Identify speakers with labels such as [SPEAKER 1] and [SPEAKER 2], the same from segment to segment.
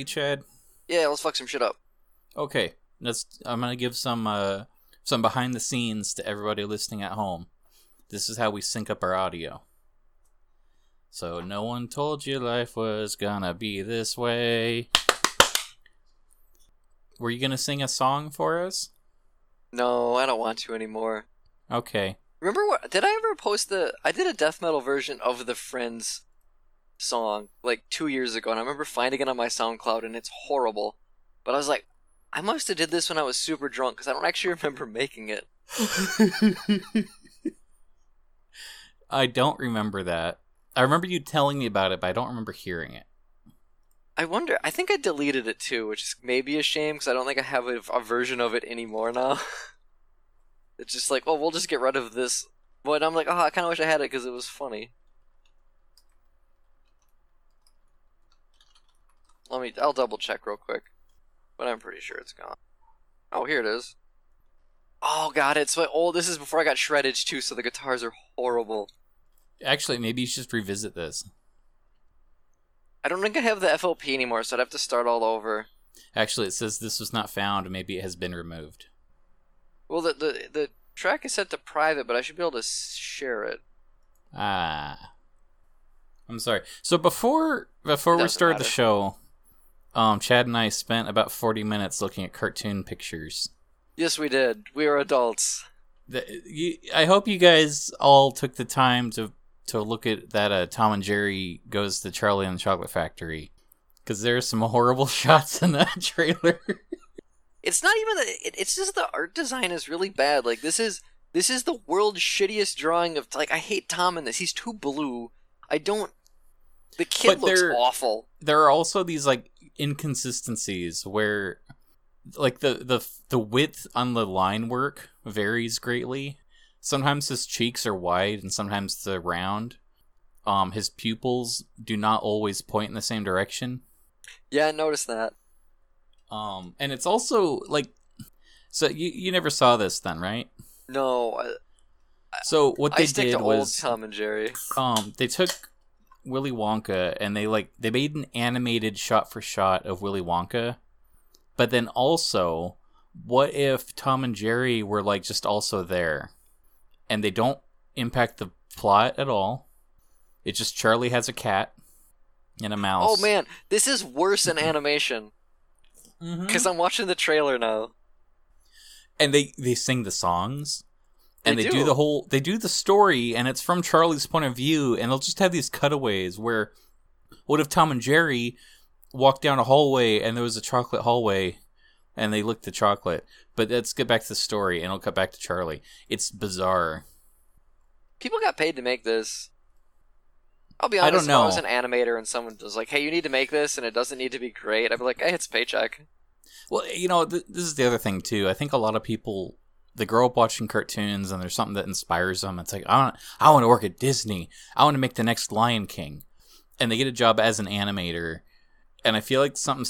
[SPEAKER 1] ready, Chad?
[SPEAKER 2] Yeah, let's fuck some shit up.
[SPEAKER 1] Okay, let's. I'm gonna give some uh some behind the scenes to everybody listening at home. This is how we sync up our audio. So no one told you life was gonna be this way. Were you gonna sing a song for us?
[SPEAKER 2] No, I don't want to anymore.
[SPEAKER 1] Okay.
[SPEAKER 2] Remember what? Did I ever post the? I did a death metal version of the Friends song like two years ago, and I remember finding it on my SoundCloud, and it's horrible. But I was like, I must have did this when I was super drunk because I don't actually remember making it.
[SPEAKER 1] I don't remember that. I remember you telling me about it, but I don't remember hearing it.
[SPEAKER 2] I wonder. I think I deleted it too, which is maybe a shame because I don't think I have a, a version of it anymore now. it's just like, oh, we'll just get rid of this. But I'm like, oh, I kind of wish I had it because it was funny. Let me. I'll double check real quick, but I'm pretty sure it's gone. Oh, here it is. Oh god, it's like oh, this is before I got shredded too, so the guitars are horrible.
[SPEAKER 1] Actually, maybe you should just revisit this.
[SPEAKER 2] I don't think I have the FLP anymore, so I'd have to start all over.
[SPEAKER 1] Actually, it says this was not found. Maybe it has been removed.
[SPEAKER 2] Well, the the the track is set to private, but I should be able to share it.
[SPEAKER 1] Ah, I'm sorry. So before before we started the show, um, Chad and I spent about 40 minutes looking at cartoon pictures.
[SPEAKER 2] Yes, we did. We are adults.
[SPEAKER 1] The, you, I hope you guys all took the time to to look at that uh, Tom and Jerry goes to Charlie and the Chocolate Factory because there's some horrible shots in that trailer.
[SPEAKER 2] It's not even the. It, it's just the art design is really bad. Like this is this is the world's shittiest drawing of. Like I hate Tom in this. He's too blue. I don't. The kid
[SPEAKER 1] But
[SPEAKER 2] looks
[SPEAKER 1] they're-
[SPEAKER 2] awful.
[SPEAKER 1] there are also these like inconsistencies where like the the the width on the line work varies greatly. Sometimes his cheeks are wide and sometimes they're round. Um his pupils do not always point in the same direction.
[SPEAKER 2] Yeah, I noticed that.
[SPEAKER 1] Um and it's also like so you you never saw this then, right?
[SPEAKER 2] No, I,
[SPEAKER 1] So what
[SPEAKER 2] I
[SPEAKER 1] they
[SPEAKER 2] stick
[SPEAKER 1] did was
[SPEAKER 2] Tom and Jerry.
[SPEAKER 1] um they took Willy Wonka and they like they made an animated shot for shot of Willy Wonka. But then also, what if Tom and Jerry were like just also there and they don't impact the plot at all? It's just Charlie has a cat and a mouse.
[SPEAKER 2] Oh man, this is worse than animation
[SPEAKER 1] Mhm.
[SPEAKER 2] because I'm watching the trailer now.
[SPEAKER 1] and they they sing the songs and
[SPEAKER 2] They
[SPEAKER 1] they, do.
[SPEAKER 2] do.
[SPEAKER 1] the whole they do the story and it's from charlie's point of view and they'll just have these cutaways where what if tom and jerry walked down a hallway and there was a chocolate hallway and they licked the chocolate but let's get back to the story and it'll cut back to charlie it's bizarre
[SPEAKER 2] People got paid to make this. I'll be honest.
[SPEAKER 1] I don't
[SPEAKER 2] If I was an animator and someone was like, "Hey, you need to make this, and it doesn't need to be great," I'd be like, "Hey, it's a paycheck."
[SPEAKER 1] well you know th- this is the other thing too i think a lot of people they grow up watching cartoons and there's something that inspires them. It's like i want i want to work at disney. I want to make the next lion king. And they get a job as an animator. And i feel like something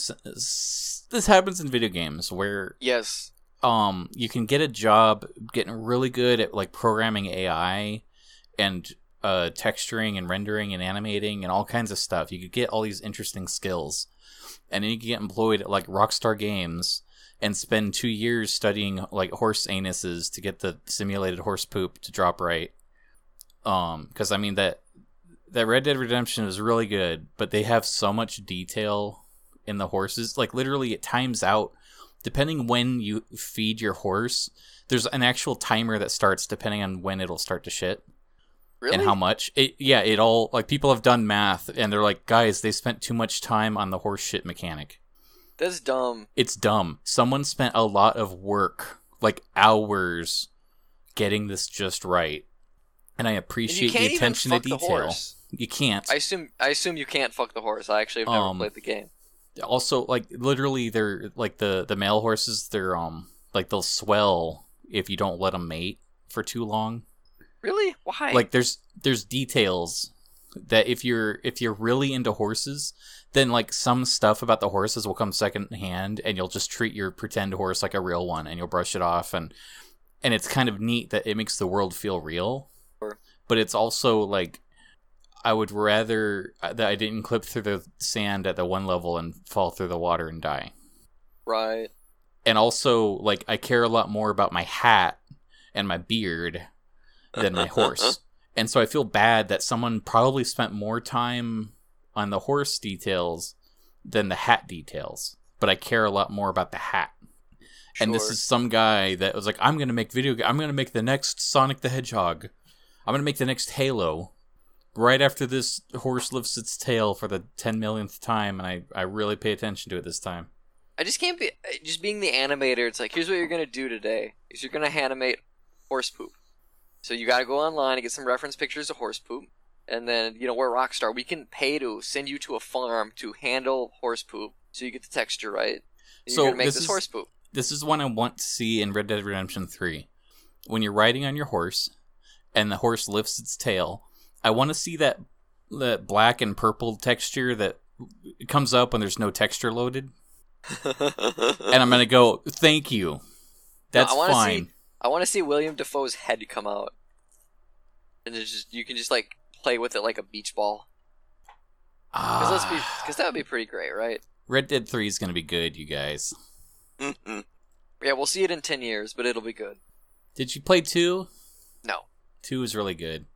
[SPEAKER 1] this happens in video games where
[SPEAKER 2] Yes.
[SPEAKER 1] um you can get a job getting really good at like programming ai and uh texturing and rendering and animating and all kinds of stuff. You could get all these interesting skills. And then you can get employed at like rockstar games and spend two years studying like horse anuses to get the simulated horse poop to drop right. Um because i mean that that red dead redemption is really good but they have so much detail in the horses. Like literally it times out depending when you feed your horse there's an actual timer that starts depending on when it'll start to shit.
[SPEAKER 2] Really?
[SPEAKER 1] and how much. It yeah it all like people have done math and they're like guys they spent too much time on the horse shit mechanic
[SPEAKER 2] That's dumb.
[SPEAKER 1] it's dumb someone spent a lot of work like hours getting this just right and i appreciate
[SPEAKER 2] can't
[SPEAKER 1] the attention to detail
[SPEAKER 2] horse.
[SPEAKER 1] you can't
[SPEAKER 2] I assume. I assume you can't fuck the horse. I actually have never
[SPEAKER 1] Um,
[SPEAKER 2] played the game.
[SPEAKER 1] also like literally they're like the the male horses they're um like they'll swell if you don't let them mate for too long
[SPEAKER 2] Really? Why?
[SPEAKER 1] like there's there's details that if you're if you're really into horses then like some stuff about the horses will come second hand and you'll just treat your pretend horse like a real one and you'll brush it off and and it's kind of neat that it makes the world feel real but it's also like I would rather uh, that I didn't clip through the sand at the one level and fall through the water and die.
[SPEAKER 2] Right.
[SPEAKER 1] And also, like, I care a lot more about my hat and my beard than my horse. And so I feel bad that someone probably spent more time on the horse details than the hat details. But I care a lot more about the hat. Sure. And this is some guy that was like, I'm gonna make video. I'm gonna make the next Sonic the Hedgehog. I'm gonna make the next Halo. Right after this horse lifts its tail for the ten millionth time, and I I really pay attention to it this time.
[SPEAKER 2] I just can't be just being the animator. It's like here's what you're gonna do today: is you're gonna animate horse poop. So you gotta go online and get some reference pictures of horse poop, and then you know we're Rockstar. We can pay to send you to a farm to handle horse poop, so you get the texture right.
[SPEAKER 1] So
[SPEAKER 2] you're gonna make
[SPEAKER 1] this
[SPEAKER 2] this,
[SPEAKER 1] is-
[SPEAKER 2] horse poop.
[SPEAKER 1] This is one I want to see in Red Dead Redemption Three. When you're riding on your horse, and the horse lifts its tail, I want to see that that black and purple texture that comes up when there's no texture loaded, and I'm gonna go, "Thank you." That's
[SPEAKER 2] wanna
[SPEAKER 1] fine.
[SPEAKER 2] See, I want to see Willem Dafoe's head come out, and it's just you can just like play with it like a beach ball. Because
[SPEAKER 1] Ah,
[SPEAKER 2] because that would be pretty great, right?
[SPEAKER 1] Red Dead Three is gonna be good, you guys.
[SPEAKER 2] Yeah, we'll see it in ten years, but it'll be good.
[SPEAKER 1] Did you play two?
[SPEAKER 2] No,
[SPEAKER 1] Two is really good.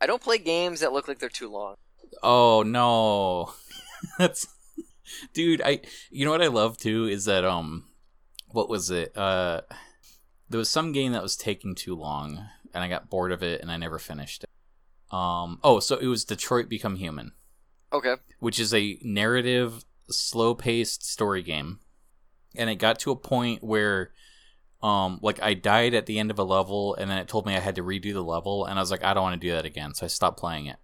[SPEAKER 2] I don't play games that look like they're too long.
[SPEAKER 1] Oh no, that's dude. I you know what I love too is that um, what was it? Uh, there was some game that was taking too long, and I got bored of it, and I never finished it. Um, oh, so it was Detroit Become Human,
[SPEAKER 2] Okay.
[SPEAKER 1] which is a narrative, slow-paced story game, and it got to a point where. Um, like I died at the end of a level, and then it told me I had to redo the level, and I was like, I don't want to do that again, so I stopped playing it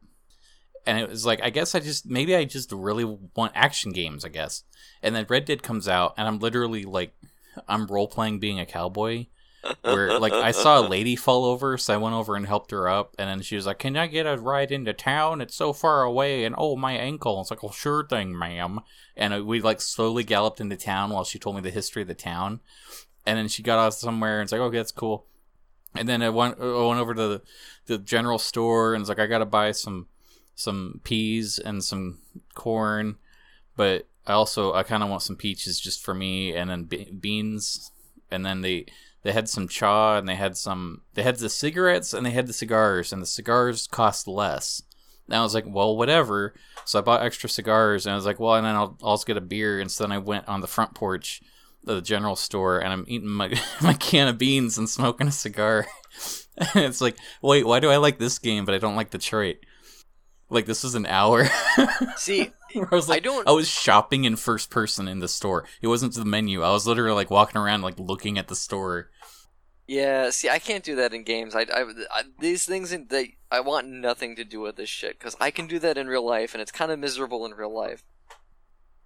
[SPEAKER 1] and it was like I guess I just maybe I just really want action games, I guess. And then Red Dead comes out, and I'm literally like I'm role playing being a cowboy. Where like I saw a lady fall over, so I went over and helped her up, and then she was like, "Can I get a ride into town? It's so far away." And oh, my ankle. It's like, "Well, sure thing, ma'am." And uh, we like slowly galloped into town while she told me the history of the town, and then she got off somewhere and it's like, "Okay, that's cool." And then I went, I went over to the, the general store and it's like, "I gotta buy some." some peas and some corn, but I also I kind of want some peaches just for me, and then be- beans, and then they they had some chaw and they had some they had the cigarettes and they had the cigars, and the cigars cost less. And I was like, well, whatever. So I bought extra cigars, and I was like, well, and then I'll, I'll also get a beer. And so then I went on the front porch of the general store, and I'm eating my my can of beans and smoking a cigar. and it's like, wait, why do I like this game, but I don't like Detroit? Like this was an hour.
[SPEAKER 2] See,
[SPEAKER 1] I was like,
[SPEAKER 2] I don't-
[SPEAKER 1] I was shopping in first person in the store. It wasn't the menu. I was literally like walking around, like looking at the store.
[SPEAKER 2] yeah. See, I can't do that in games. I, I, I these things in they I want nothing to do with this shit because I can do that in real life, and it's kind of miserable in real life.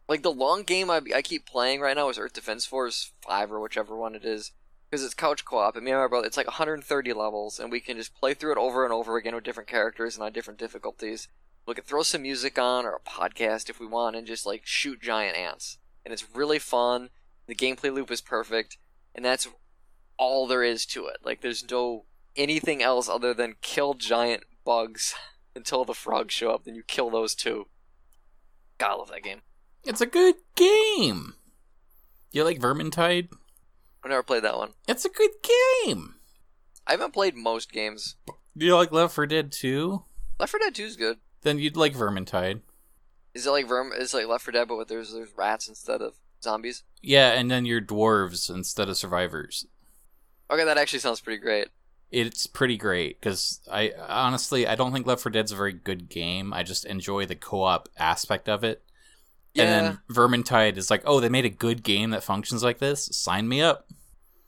[SPEAKER 2] Like the long game I, I keep playing right now is Earth Defense Force Five or whichever one it is, because it's couch co-op. And me and my brother, it's like 130 levels, and we can just play through it over and over again with different characters and on different difficulties. We could throw some music on or a podcast if we want, and just like shoot giant ants. And it's really fun. The gameplay loop is perfect, and that's all there is to it. Like there's no anything else other than kill giant bugs until the frogs show up. Then you kill those too. God, I love that game.
[SPEAKER 1] It's a good game. You like Vermintide?
[SPEAKER 2] I've never played that one.
[SPEAKER 1] It's a good game.
[SPEAKER 2] I haven't played most games.
[SPEAKER 1] Do you like Left 4 Dead 2?
[SPEAKER 2] Left 4 Dead 2 is good.
[SPEAKER 1] Then you'd like Vermintide.
[SPEAKER 2] Is it like Verm? Is it like Left 4 Dead, but with there's there's rats instead of zombies?
[SPEAKER 1] Yeah, and then you're dwarves instead of survivors.
[SPEAKER 2] Okay, that actually sounds pretty great.
[SPEAKER 1] It's pretty great because I honestly I don't think Left 4 Dead's a very good game. I just enjoy the co-op aspect of it.
[SPEAKER 2] Yeah,
[SPEAKER 1] And then Vermintide is like, oh, they made a good game that functions like this. Sign me up.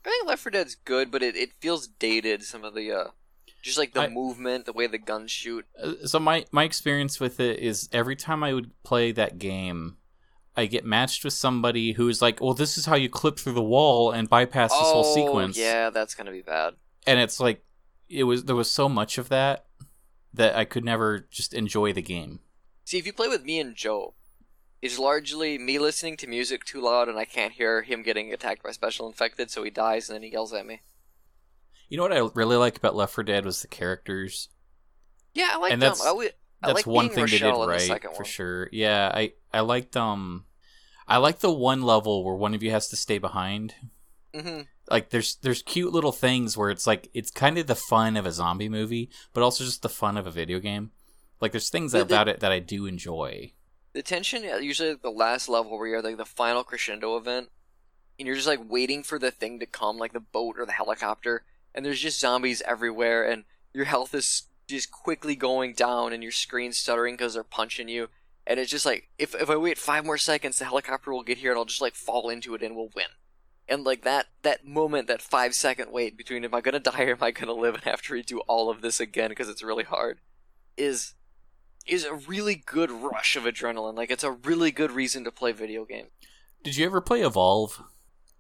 [SPEAKER 2] I think Left 4 Dead's good, but it, it feels dated. Some of the uh, just like the
[SPEAKER 1] I-
[SPEAKER 2] movement, the way the guns shoot.
[SPEAKER 1] Uh, So my my experience with it is every time I would play that game, I get matched with somebody who's like, "Well, this is how you clip through the wall and bypass this whole sequence."
[SPEAKER 2] Oh, yeah, that's gonna be bad.
[SPEAKER 1] and it's like it was there was so much of that that I could never just enjoy the game.
[SPEAKER 2] See, if you play with me and Joe, it's largely me listening to music too loud and I can't hear him getting attacked by special infected, so he dies and then he yells at me.
[SPEAKER 1] You know what I really like about Left 4 Dead was the characters.
[SPEAKER 2] Yeah, I like
[SPEAKER 1] And
[SPEAKER 2] them.
[SPEAKER 1] that's-
[SPEAKER 2] I would, I
[SPEAKER 1] that's
[SPEAKER 2] like
[SPEAKER 1] one thing they did
[SPEAKER 2] Rochelle the
[SPEAKER 1] right for sure. Yeah, I I liked um, I like the one level where one of you has to stay behind.
[SPEAKER 2] hmm
[SPEAKER 1] Like there's there's cute little things where it's like it's kind of the fun of a zombie movie, but also just the fun of a video game. Like there's things
[SPEAKER 2] The- the-
[SPEAKER 1] about it that I do enjoy.
[SPEAKER 2] The tension, usually at the last level where you're like the final crescendo event, and you're just like waiting for the thing to come, like the boat or the helicopter, and there's just zombies everywhere, and your health is just quickly going down, and your screen's stuttering because they're punching you, and it's just like if if I wait five more seconds, the helicopter will get here, and I'll just like fall into it, and we'll win. And like that that moment, that five second wait between am I gonna die or am I gonna live and have to redo all of this again because it's really hard, is is a really good rush of adrenaline. Like it's a really good reason to play video games.
[SPEAKER 1] Did you ever play Evolve?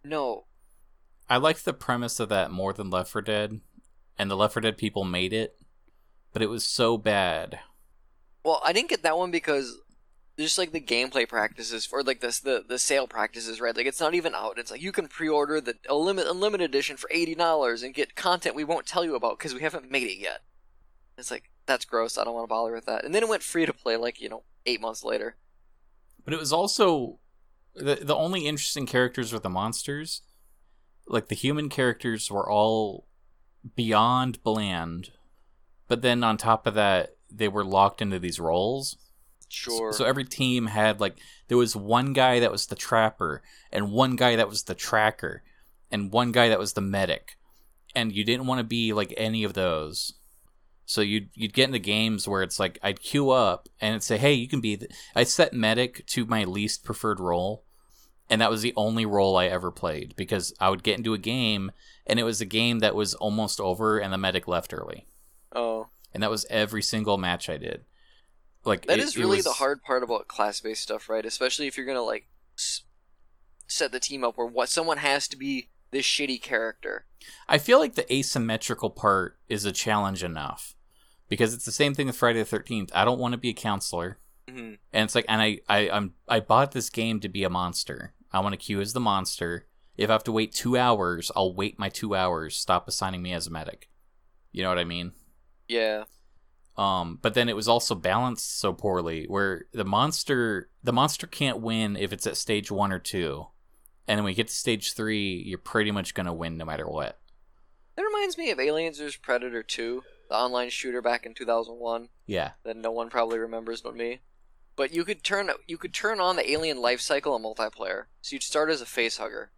[SPEAKER 2] No,
[SPEAKER 1] I liked the premise of that more than Left 4 Dead, and the Left 4 Dead people made it, but it was so bad.
[SPEAKER 2] well, I didn't get that one because just like the gameplay practices or like this the the sale practices, right? Like it's not even out. It's like you can pre-order the unlimited unlimited edition for eighty dollars and get content we won't tell you about because we haven't made it yet. It's like that's gross. I don't want to bother with that. And then it went free to play like you know eight months later.
[SPEAKER 1] But it was also the the only interesting characters were the monsters. Like the human characters were all beyond bland, but then on top of that, they were locked into these roles.
[SPEAKER 2] Sure.
[SPEAKER 1] So every team had like there was one guy that was the trapper, and one guy that was the tracker, and one guy that was the medic, and you didn't want to be like any of those. So you'd you'd get into games where it's like I'd queue up and it'd say, "Hey, you can be." The... I set medic to my least preferred role, and that was the only role I ever played because I would get into a game and it was a game that was almost over and the medic left early,
[SPEAKER 2] oh,
[SPEAKER 1] and that was every single match I did. Like
[SPEAKER 2] that
[SPEAKER 1] it-
[SPEAKER 2] is really
[SPEAKER 1] was-
[SPEAKER 2] the hard part about class-based stuff, right? Especially if you're gonna like s- set the team up where what someone has to be this shitty character.
[SPEAKER 1] I feel like the asymmetrical part is a challenge enough because it's the same thing with Friday the Thirteenth. I don't want to be a counselor,
[SPEAKER 2] hmm
[SPEAKER 1] and it's like, and I, I, I'm, I bought this game to be a monster. I want to queue as the monster. If I have to wait two hours, I'll wait my two hours. Stop assigning me as a medic. You know what I mean?
[SPEAKER 2] Yeah.
[SPEAKER 1] Um, but then it was also balanced so poorly where the monster, the monster can't win if it's at stage one or two, and then when you get to stage three, you're pretty much gonna win no matter what.
[SPEAKER 2] That reminds me of Aliens vs Predator 2, the online shooter back in 2001
[SPEAKER 1] Yeah.
[SPEAKER 2] that no one probably remembers but me. But you could turn you could turn on the alien life cycle in multiplayer. So you'd start as a face hugger.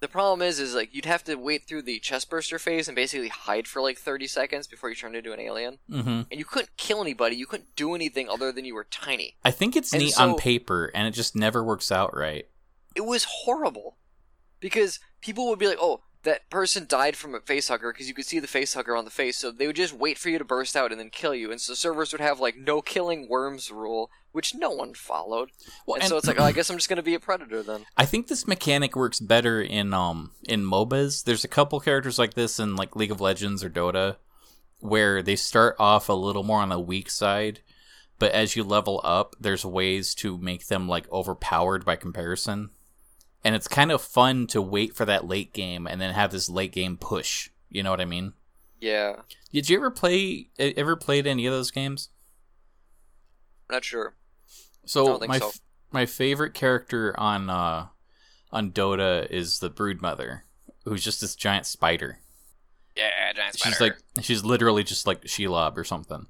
[SPEAKER 2] The problem is is like you'd have to wait through the chest burster phase and basically hide for like 30 seconds before you turned into an alien.
[SPEAKER 1] Mm-hmm.
[SPEAKER 2] And you couldn't kill anybody, you couldn't do anything other than you were tiny.
[SPEAKER 1] I think it's
[SPEAKER 2] And
[SPEAKER 1] neat
[SPEAKER 2] so-
[SPEAKER 1] on paper, and it just never works out right.
[SPEAKER 2] It was horrible. Because people would be like, "Oh, that person died from a face hugger because you could see the face hugger on the face, so they would just wait for you to burst out and then kill you. And so servers would have like no killing worms rule, which no one followed.
[SPEAKER 1] Well,
[SPEAKER 2] and,
[SPEAKER 1] and
[SPEAKER 2] so it's like, oh, I guess I'm just gonna be a predator then.
[SPEAKER 1] I think this mechanic works better in um in MOBAs. There's a couple characters like this in like League of Legends or Dota, where they start off a little more on the weak side, but as you level up, there's ways to make them like overpowered by comparison. And it's kind of fun to wait for that late game and then have this late game push. You know what I mean?
[SPEAKER 2] Yeah,
[SPEAKER 1] Did you ever play ever played any of those games?
[SPEAKER 2] not sure.
[SPEAKER 1] So
[SPEAKER 2] don't think
[SPEAKER 1] my
[SPEAKER 2] so.
[SPEAKER 1] f- my favorite character on uh on Dota is the Broodmother, who's just this giant spider.
[SPEAKER 2] Yeah, giant spider.
[SPEAKER 1] She's like she's literally just like Shelob or something.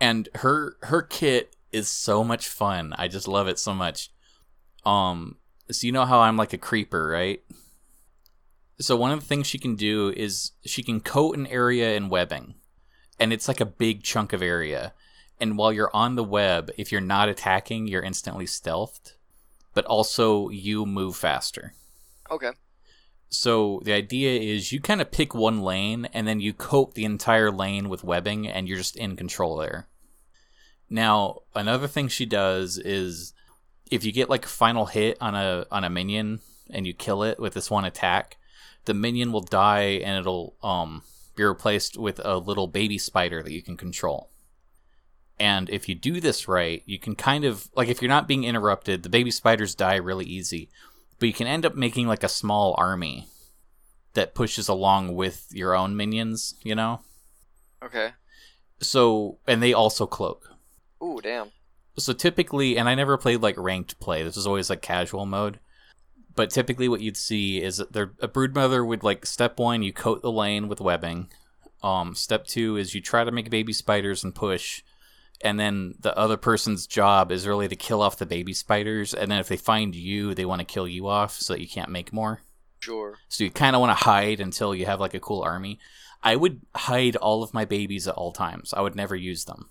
[SPEAKER 1] And her her kit is so much fun. I just love it so much. Um so you know how I'm like a creeper, right? So one of the things she can do is she can coat an area in webbing. And it's like a big chunk of area. And while you're on the web, if you're not attacking, you're instantly stealthed. But also you move faster.
[SPEAKER 2] okay.
[SPEAKER 1] So the idea is you kind of pick one lane and then you coat the entire lane with webbing and you're just in control there. Now, another thing she does is if you get like a final hit on a on a minion and you kill it with this one attack, the minion will die and it'll um be replaced with a little baby spider that you can control. And if you do this right, you can kind of like if you're not being interrupted, the baby spiders die really easy but you can end up making like a small army that pushes along with your own minions, you know?
[SPEAKER 2] Okay.
[SPEAKER 1] So, and they also cloak.
[SPEAKER 2] Ooh, damn.
[SPEAKER 1] So typically, and I never played like ranked play. This was always like casual mode. But typically, what you'd see is that there a broodmother would like step one, you coat the lane with webbing. Um, step two is you try to make baby spiders and push, and then the other person's job is really to kill off the baby spiders. And then if they find you, they want to kill you off so that you can't make more.
[SPEAKER 2] Sure.
[SPEAKER 1] So you kind of want to hide until you have like a cool army. I would hide all of my babies at all times. I would never use them.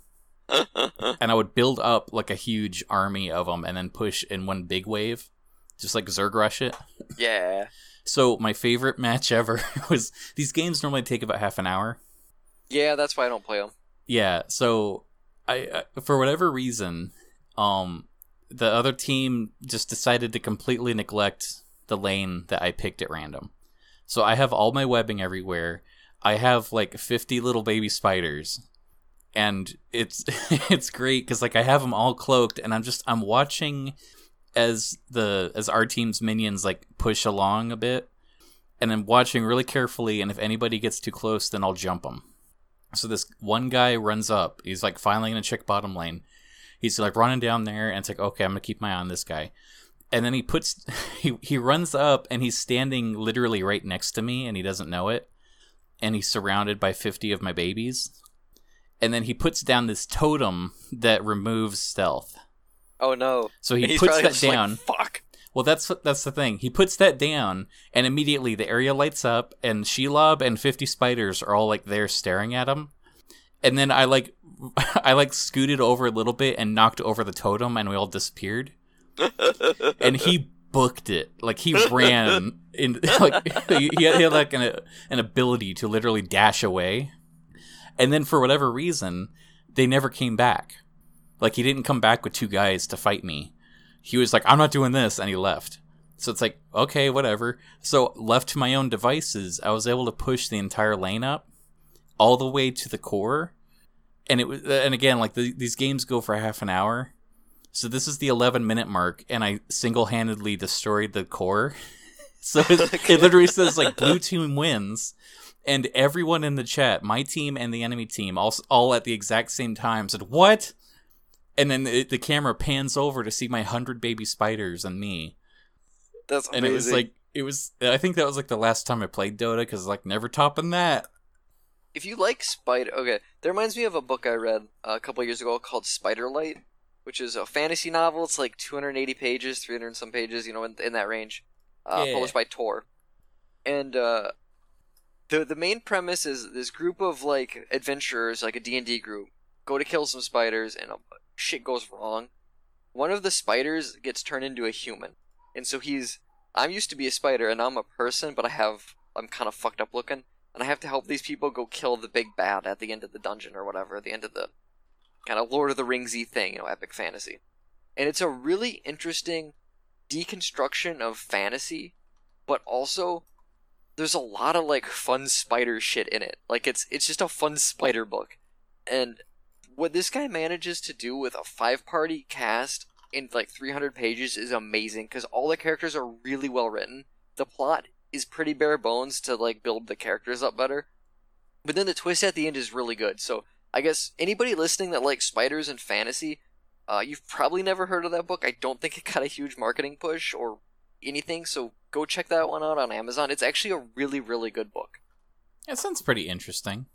[SPEAKER 1] and I would build up like a huge army of them and then push in one big wave, just like Zerg rush it.
[SPEAKER 2] yeah.
[SPEAKER 1] So my favorite match ever was these games normally take about half an hour.
[SPEAKER 2] Yeah, that's why I don't play them.
[SPEAKER 1] Yeah, so I, I for whatever reason, um, the other team just decided to completely neglect the lane that I picked at random. So I have all my webbing everywhere. I have like 50 little baby spiders and it's it's great cuz like I have them all cloaked and I'm just I'm watching as the as our team's minions like push along a bit and I'm watching really carefully and if anybody gets too close then I'll jump them. So this one guy runs up. He's like finally to check bottom lane. He's like running down there and it's like okay, I'm to keep my eye on this guy and then he puts he he runs up and he's standing literally right next to me and he doesn't know it and he's surrounded by 50 of my babies and then he puts down this totem that removes stealth
[SPEAKER 2] Oh no.
[SPEAKER 1] so he
[SPEAKER 2] he's
[SPEAKER 1] puts that
[SPEAKER 2] just like,
[SPEAKER 1] down
[SPEAKER 2] Fuck.
[SPEAKER 1] well that's that's the thing he puts that down and immediately the area lights up and shelob and 50 spiders are all like there staring at him and then i like i like scooted over a little bit and knocked over the totem and we all disappeared and he booked it. Like he ran in, like he had, he had like an an ability to literally dash away, and then for whatever reason, they never came back. Like he didn't come back with two guys to fight me. He was like, "I'm not doing this," and he left. So it's like, okay, whatever. So left to my own devices, I was able to push the entire lane up, all the way to the core, and it was. And again, like the, these games go for half an hour, so this is the 11 minute mark, and I single handedly destroyed the core. so it, it literally says like blue team wins, and everyone in the chat, my team and the enemy team, all all at the exact same time said what? And then it, the camera pans over to see my hundred baby spiders and me,
[SPEAKER 2] That's amazing.
[SPEAKER 1] and it was like it was. I think that was like the last time I played Dota because like never topping that.
[SPEAKER 2] if you like spider, okay, that reminds me of a book I read uh, a couple years ago called Spiderlight, which is a fantasy novel. It's like 280 pages, 300 some pages, you know, in, in that range. Uh,
[SPEAKER 1] Yeah.
[SPEAKER 2] Published by Tor, and uh, the the main premise is this group of like adventurers, like a D and D group, go to kill some spiders, and uh, shit goes wrong. One of the spiders gets turned into a human, and so he's. I'm used to be a spider, and I'm a person, but I have I'm kind of fucked up looking and I have to help these people go kill the big bad at the end of the dungeon or whatever, at the end of the kind of Lord of the Ringsy thing, you know, epic fantasy. And it's a really interesting deconstruction of fantasy, but also there's a lot of like fun spider shit in it. Like it's it's just a fun spider book. And what this guy manages to do with a five party cast in like 300 pages is amazing because all the characters are really well written. The plot is pretty bare bones to like build the characters up better. But then the twist at the end is really good. So I guess anybody listening that likes spiders and fantasy, uh, you've probably never heard of that book. I don't think it got a huge marketing push or anything. So go check that one out on Amazon. It's actually a really really good book.
[SPEAKER 1] That sounds pretty interesting.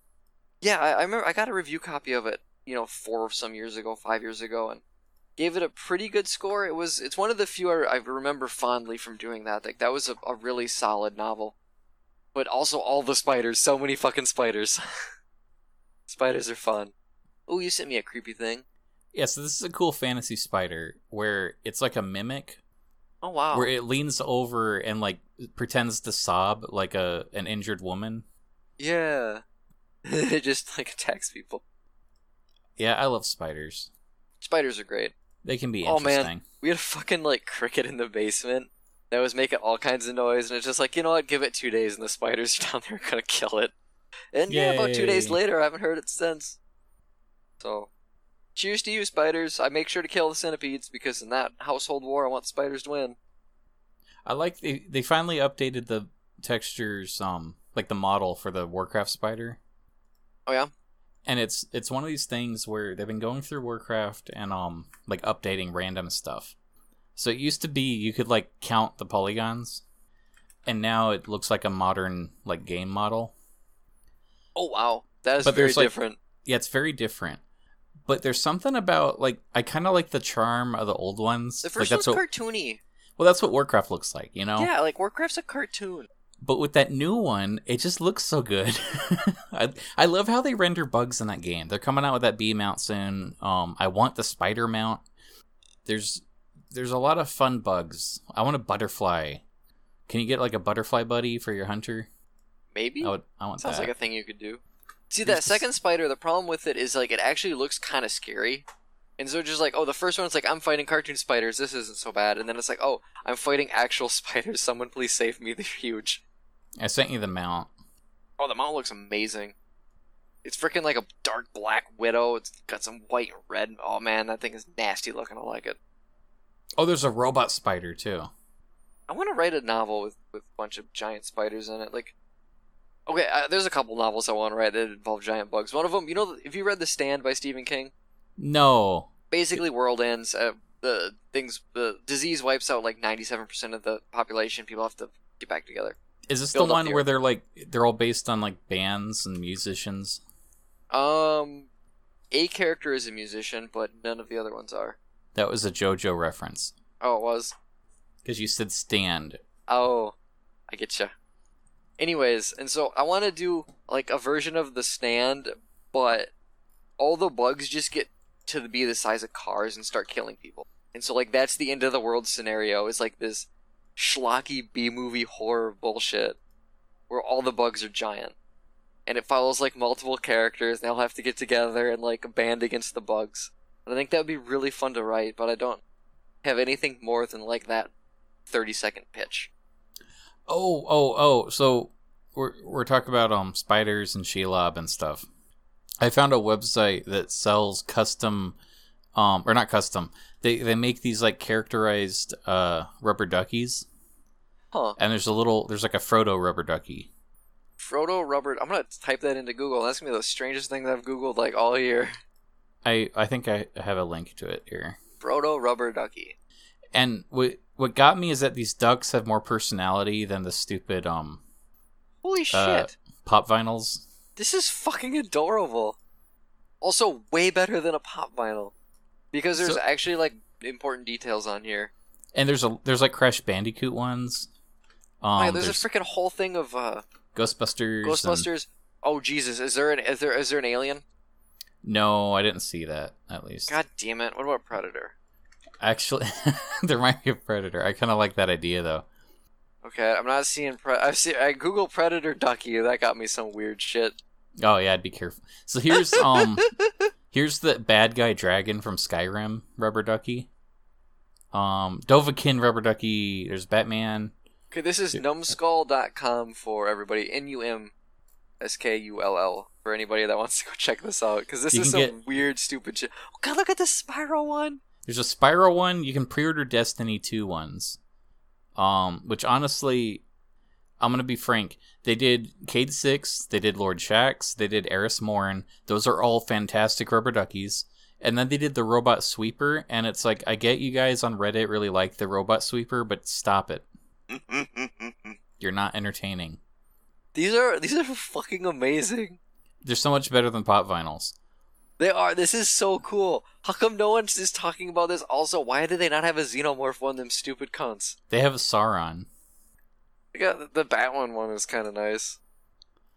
[SPEAKER 2] Yeah, I, I remember I got a review copy of it, you know, four some years ago, five years ago, and gave it a pretty good score. It was it's one of the few I, I remember fondly from doing that. Like that was a, a really solid novel. But also all the spiders, so many fucking spiders. spiders are fun. Oh, you sent me a creepy thing.
[SPEAKER 1] Yeah, so this is a cool fantasy spider where it's like a mimic
[SPEAKER 2] Oh wow.
[SPEAKER 1] where it leans over and like pretends to sob like a an injured woman.
[SPEAKER 2] yeah. it just like attacks people.
[SPEAKER 1] Yeah, I love spiders.
[SPEAKER 2] Spiders are great.
[SPEAKER 1] They can be
[SPEAKER 2] Oh, man. We had a fucking like cricket in the basement that was making all kinds of noise, and it's just like, you know what, give it two days, and the spiders down there are gonna kill it. And yeah, about two days later, I haven't heard it since. So, cheers to you, spiders. I make sure to kill the centipedes because in that household war, I want the spiders to win.
[SPEAKER 1] I like they they finally updated the textures um like the model for the Warcraft spider.
[SPEAKER 2] Oh yeah,
[SPEAKER 1] and it's it's one of these things where they've been going through Warcraft and um like updating random stuff. So it used to be you could like count the polygons, and now it looks like a modern like game model.
[SPEAKER 2] Oh wow, that is
[SPEAKER 1] But
[SPEAKER 2] very
[SPEAKER 1] like,
[SPEAKER 2] different.
[SPEAKER 1] Yeah, it's very different. But there's something about like I kind of like the charm of the old ones.
[SPEAKER 2] The
[SPEAKER 1] like
[SPEAKER 2] first
[SPEAKER 1] that's
[SPEAKER 2] one's
[SPEAKER 1] what
[SPEAKER 2] cartoony.
[SPEAKER 1] well that's what Warcraft looks like, you know.
[SPEAKER 2] Yeah, like Warcraft's a cartoon.
[SPEAKER 1] But with that new one, it just looks so good. I, I love how they render bugs in that game. They're coming out with that B mount soon. Um, I want the spider mount. There's there's a lot of fun bugs. I want a butterfly. Can you get like a butterfly buddy for your hunter?
[SPEAKER 2] Maybe
[SPEAKER 1] I would. I want
[SPEAKER 2] sounds
[SPEAKER 1] that.
[SPEAKER 2] like a thing you could do. See that second spider. The problem with it is like it actually looks kind of scary. And so just like, oh, the first one's like, I'm fighting cartoon spiders. This isn't so bad. And then it's like, oh, I'm fighting actual spiders. Someone please save me. They're huge.
[SPEAKER 1] I sent you the mount.
[SPEAKER 2] Oh, the mount looks amazing. It's freaking like a dark black widow. It's got some white and red. Oh man, that thing is nasty looking. I like it.
[SPEAKER 1] Oh, there's a robot spider too.
[SPEAKER 2] I want to write a novel with with a bunch of giant spiders in it. Like, okay, uh, there's a couple novels I want to write that involve giant bugs. One of them, you know, if you read The Stand by Stephen King,
[SPEAKER 1] No.
[SPEAKER 2] basically world ends. Uh, the things, the disease wipes out like 97% of the population. People have to get back together.
[SPEAKER 1] Is this the one
[SPEAKER 2] the
[SPEAKER 1] where they're like they're all based on like bands and musicians?
[SPEAKER 2] Um, a character is a musician, but none of the other ones are.
[SPEAKER 1] That was a JoJo reference
[SPEAKER 2] Oh, it was.
[SPEAKER 1] because you said stand.
[SPEAKER 2] Oh, I get you. Anyways, and so I want to do like a version of the stand, but all the bugs just get to be the size of cars and start killing people. And so like that's the end of the world scenario. Is like this schlocky B movie horror bullshit where all the bugs are giant. And it follows like multiple characters, and they'll have to get together and like band against the bugs. And I think that would be really fun to write, but I don't have anything more than like that 30 second pitch.
[SPEAKER 1] Oh, oh, oh. So we're we're talking about um spiders and Shelob and stuff. I found a website that sells custom um or not custom. They they make these like characterized uh rubber duckies.
[SPEAKER 2] Huh.
[SPEAKER 1] And there's a little there's like a Frodo rubber ducky.
[SPEAKER 2] Frodo Rubber. I'm gonna type that into Google. That's gonna be the strangest thing that I've googled like all year.
[SPEAKER 1] I I think I have a link to it here.
[SPEAKER 2] Frodo Rubber Ducky.
[SPEAKER 1] And what what got me is that these ducks have more personality than the stupid um
[SPEAKER 2] Holy shit!
[SPEAKER 1] Uh, pop vinyls.
[SPEAKER 2] this is fucking adorable. Also, way better than a pop vinyl because there's
[SPEAKER 1] So-
[SPEAKER 2] actually like important details on here.
[SPEAKER 1] And there's a there's like Crash Bandicoot ones. Um,
[SPEAKER 2] oh, yeah, there's,
[SPEAKER 1] there's
[SPEAKER 2] a freaking whole thing of uh,
[SPEAKER 1] Ghostbusters. and-
[SPEAKER 2] Ghostbusters. Oh Jesus! Is there an is there is there an alien?
[SPEAKER 1] No, I didn't see that. At least,
[SPEAKER 2] God damn it! What about Predator?
[SPEAKER 1] Actually, there might be a predator. I kind of like that idea though.
[SPEAKER 2] Okay, I'm not seeing. Pre- I've seen. I Google Predator Ducky. That got me some weird shit.
[SPEAKER 1] Oh yeah, I'd be careful. So here's um, here's the bad guy dragon from Skyrim, Rubber Ducky. Um, Dovahkiin, Rubber Ducky. There's Batman.
[SPEAKER 2] Okay, this is
[SPEAKER 1] Yeah.
[SPEAKER 2] numskull.com for everybody. N U M S K U L L for anybody that wants to go check this out because this
[SPEAKER 1] You
[SPEAKER 2] is some
[SPEAKER 1] get-
[SPEAKER 2] weird, stupid shit. Oh god, look at the Spyro one.
[SPEAKER 1] There's a Spyro one. You can pre-order Destiny 2 ones. Um, which honestly, I'm gonna be frank. They did Cayde-6. They did Lord Shax. They did Eris Morn. Those are all fantastic rubber duckies. And then they did the robot sweeper, and it's like I get you guys on Reddit really like the robot sweeper, but stop it. You're not entertaining.
[SPEAKER 2] these are these are fucking amazing.
[SPEAKER 1] They're so much better than pop vinyls.
[SPEAKER 2] They are. This is so cool. How come no one's is talking about this? Also, why did they not have a xenomorph one? Them stupid cunts.
[SPEAKER 1] They have a
[SPEAKER 2] Sauron. Got the, the Batman one is kind of nice.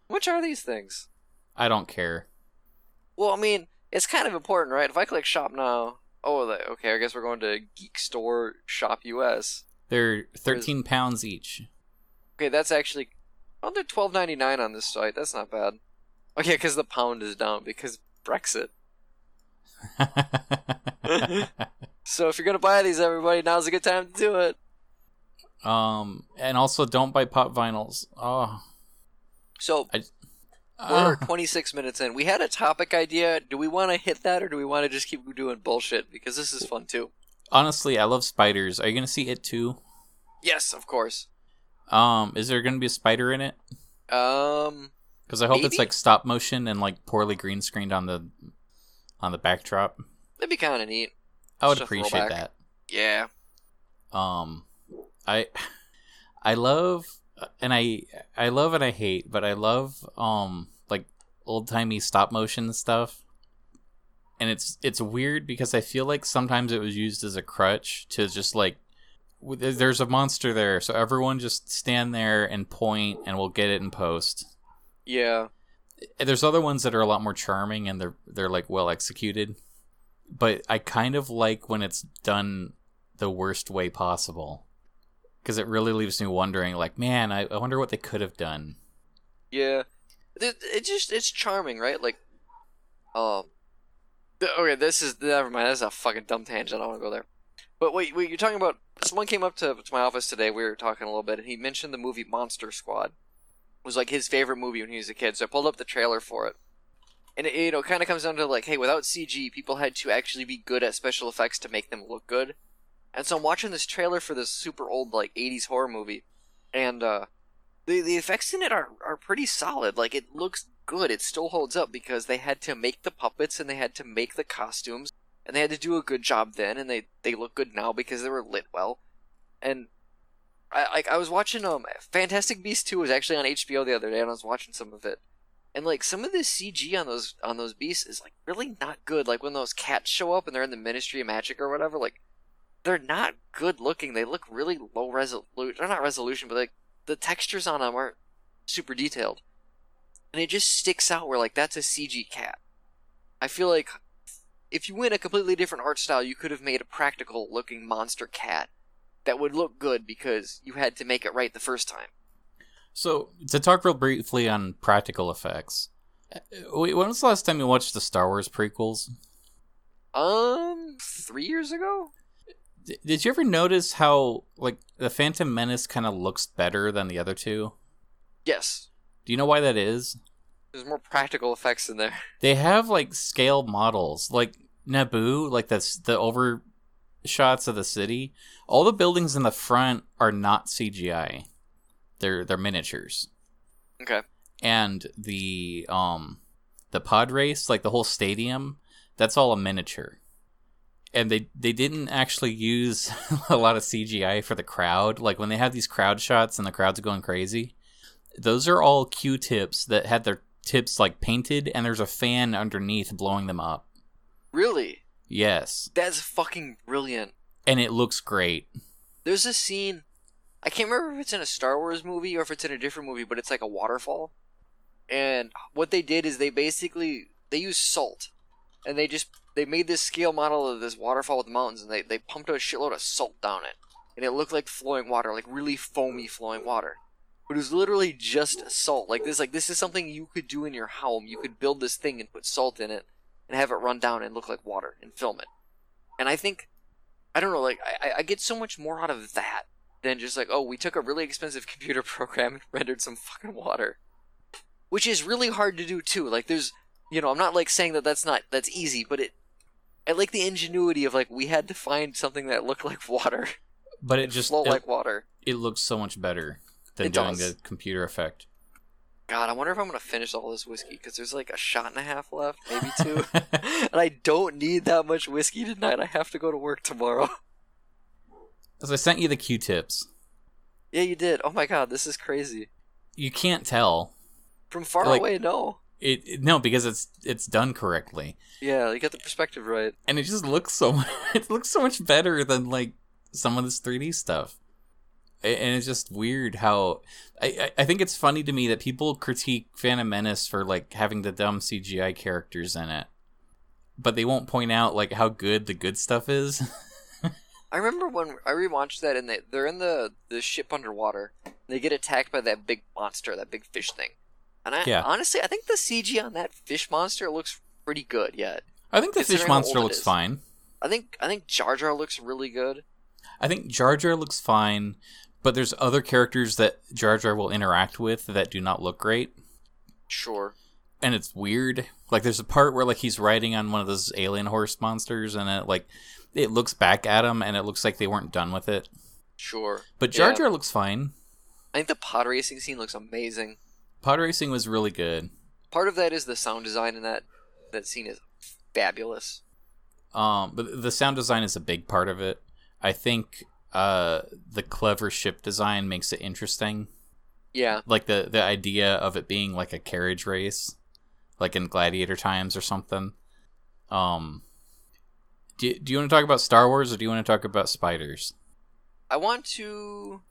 [SPEAKER 2] Which are these things?
[SPEAKER 1] I don't care.
[SPEAKER 2] Well, I mean, it's kind of important, right? If I click shop now, oh, okay, I guess we're going to Geek Store Shop US.
[SPEAKER 1] They're 13 pounds each.
[SPEAKER 2] Okay, that's actually oh, they're twelve ninety nine on this site. That's not bad. Okay, because the pound is down because Brexit. So if you're gonna buy these, everybody, now's a good time to do it.
[SPEAKER 1] um, and also don't buy pop vinyls. Oh,
[SPEAKER 2] So
[SPEAKER 1] I,
[SPEAKER 2] we're
[SPEAKER 1] Ah.
[SPEAKER 2] 26 minutes in. We had a topic idea. Do we want to hit that, or do we want to just keep doing bullshit? Because this is fun too.
[SPEAKER 1] honestly, I love spiders. Are you gonna see it too?
[SPEAKER 2] Yes, of course.
[SPEAKER 1] Um, is there gonna be a spider in it?
[SPEAKER 2] Um,
[SPEAKER 1] Because I hope it's like stop motion and like poorly green screened on the on the backdrop.
[SPEAKER 2] That'd be kind of neat.
[SPEAKER 1] I would
[SPEAKER 2] Just
[SPEAKER 1] appreciate that.
[SPEAKER 2] Yeah.
[SPEAKER 1] Um, I I love and I I love and I hate, but I love um like old timey stop motion stuff. And it's it's weird because I feel like sometimes it was used as a crutch to just like there's a monster there, so everyone just stand there and point, and we'll get it in post.
[SPEAKER 2] Yeah.
[SPEAKER 1] there's other ones that are a lot more charming and they're they're like well executed but i kind of like when it's done the worst way possible because it really leaves me wondering like man i, I wonder what they could have done
[SPEAKER 2] Yeah. It, it just it's charming, right? Like, um, okay, this is never mind. That's a fucking dumb tangent. I don't want to go there. But wait, wait, you're talking about someone came up to, to my office today. We were talking a little bit, and he mentioned the movie Monster Squad. Was like his favorite movie when he was a kid. So I pulled up the trailer for it, and it you know kind of comes down to like, hey, without CG, people had to actually be good at special effects to make them look good. And so I'm watching this trailer for this super old like '80s horror movie, and uh, the the effects in it are are pretty solid. Like it looks good. It still holds up because they had to make the puppets and they had to make the costumes and they had to do a good job then and they they look good now because they were lit well. And I like I was watching um Fantastic Beasts 2 was actually on HBO the other day and I was watching some of it. And like some of the CG on those on those beasts is like really not good. Like when those cats show up and they're in the Ministry of Magic or whatever, like they're not good looking. They look really low resolution. They're not resolution, but like the textures on them aren't super detailed, and it just sticks out where like that's a CG cat. I feel like if you went a completely different art style, you could have made a practical looking monster cat that would look good because you had to make it right the first time.
[SPEAKER 1] so to talk real briefly on practical effects uh, when was the last time you watched the star wars prequels
[SPEAKER 2] Um, three years ago.
[SPEAKER 1] D- did you ever notice how like the phantom menace kind of looks better than the other two
[SPEAKER 2] Yes,
[SPEAKER 1] do you know why that is
[SPEAKER 2] there's more practical effects in there.
[SPEAKER 1] they have like scale models like naboo like that's the over shots of the city all the buildings in the front are not cgi they're they're miniatures.
[SPEAKER 2] Okay.
[SPEAKER 1] and the um the pod race like the whole stadium that's all a miniature. And they they didn't actually use a lot of cgi for the crowd. Like when they have these crowd shots and the crowd's going crazy those are all q-tips that had their tips like painted and there's a fan underneath blowing them up.
[SPEAKER 2] Really?
[SPEAKER 1] Yes
[SPEAKER 2] That's fucking brilliant.
[SPEAKER 1] and it looks great
[SPEAKER 2] There's a scene. I can't remember if it's in a Star Wars movie or if it's in a different movie, but it's like a waterfall. And what they did is they basically they used salt, and they just they made this scale model of this waterfall with mountains, and they they pumped a shitload of salt down it, and it looked like flowing water, like really foamy flowing water. But it was literally just salt. Like this, like this is something you could do in your home. You could build this thing and put salt in it, and have it run down and look like water and film it. And I think I don't know, like I, I get so much more out of that than just like, oh, we took a really expensive computer program and rendered some fucking water, which is really hard to do too. Like, there's, you know, I'm not like saying that that's not that's easy, but it, I like the ingenuity of like we had to find something that looked like water,
[SPEAKER 1] but it just
[SPEAKER 2] flow
[SPEAKER 1] it,
[SPEAKER 2] like water.
[SPEAKER 1] it looks so much better than
[SPEAKER 2] It
[SPEAKER 1] doing
[SPEAKER 2] does.
[SPEAKER 1] a computer effect
[SPEAKER 2] God, I wonder if I'm gonna finish all this whiskey because there's like a shot and a half left, maybe two, and I don't need that much whiskey tonight. I have to go to work tomorrow.
[SPEAKER 1] as i sent you the q-tips
[SPEAKER 2] yeah, you did. Oh my god, this is crazy.
[SPEAKER 1] you can't tell
[SPEAKER 2] From far
[SPEAKER 1] Like-
[SPEAKER 2] away, no.
[SPEAKER 1] It, it- no because it's it's done correctly,
[SPEAKER 2] Yeah, you got the perspective right.
[SPEAKER 1] and it just looks so it looks so much better than like some of this 3D stuff. And it's just weird how I I- think it's funny to me that people critique Phantom Menace for like having the dumb CGI characters in it, but they won't point out like how good the good stuff is.
[SPEAKER 2] I remember when I rewatched that, and they they're in the the ship underwater. And they get attacked by that big monster, that big fish thing. And I
[SPEAKER 1] Yeah.
[SPEAKER 2] honestly, I think the CG on that fish monster looks pretty good. Yet,
[SPEAKER 1] I think the fish monster looks fine.
[SPEAKER 2] I think I think Jar Jar looks really good.
[SPEAKER 1] I think Jar Jar looks fine, but there's other characters that Jar Jar will interact with that do not look great.
[SPEAKER 2] Sure.
[SPEAKER 1] and it's weird. Like there's a part where like he's riding on one of those alien horse monsters, and it like it looks back at him, and it looks like they weren't done with it.
[SPEAKER 2] Sure.
[SPEAKER 1] But Jar
[SPEAKER 2] Yeah.
[SPEAKER 1] Jar looks fine.
[SPEAKER 2] I think the pod racing scene looks amazing.
[SPEAKER 1] Pod racing was really good.
[SPEAKER 2] Part of that is the sound design in that that scene is fabulous.
[SPEAKER 1] Um, but the sound design is a big part of it. I think uh, the clever ship design makes it interesting.
[SPEAKER 2] Yeah,
[SPEAKER 1] Like the the idea of it being like a carriage race, like in Gladiator times or something. Um, do do you want to talk about Star Wars or do you want to talk about spiders?
[SPEAKER 2] I want to.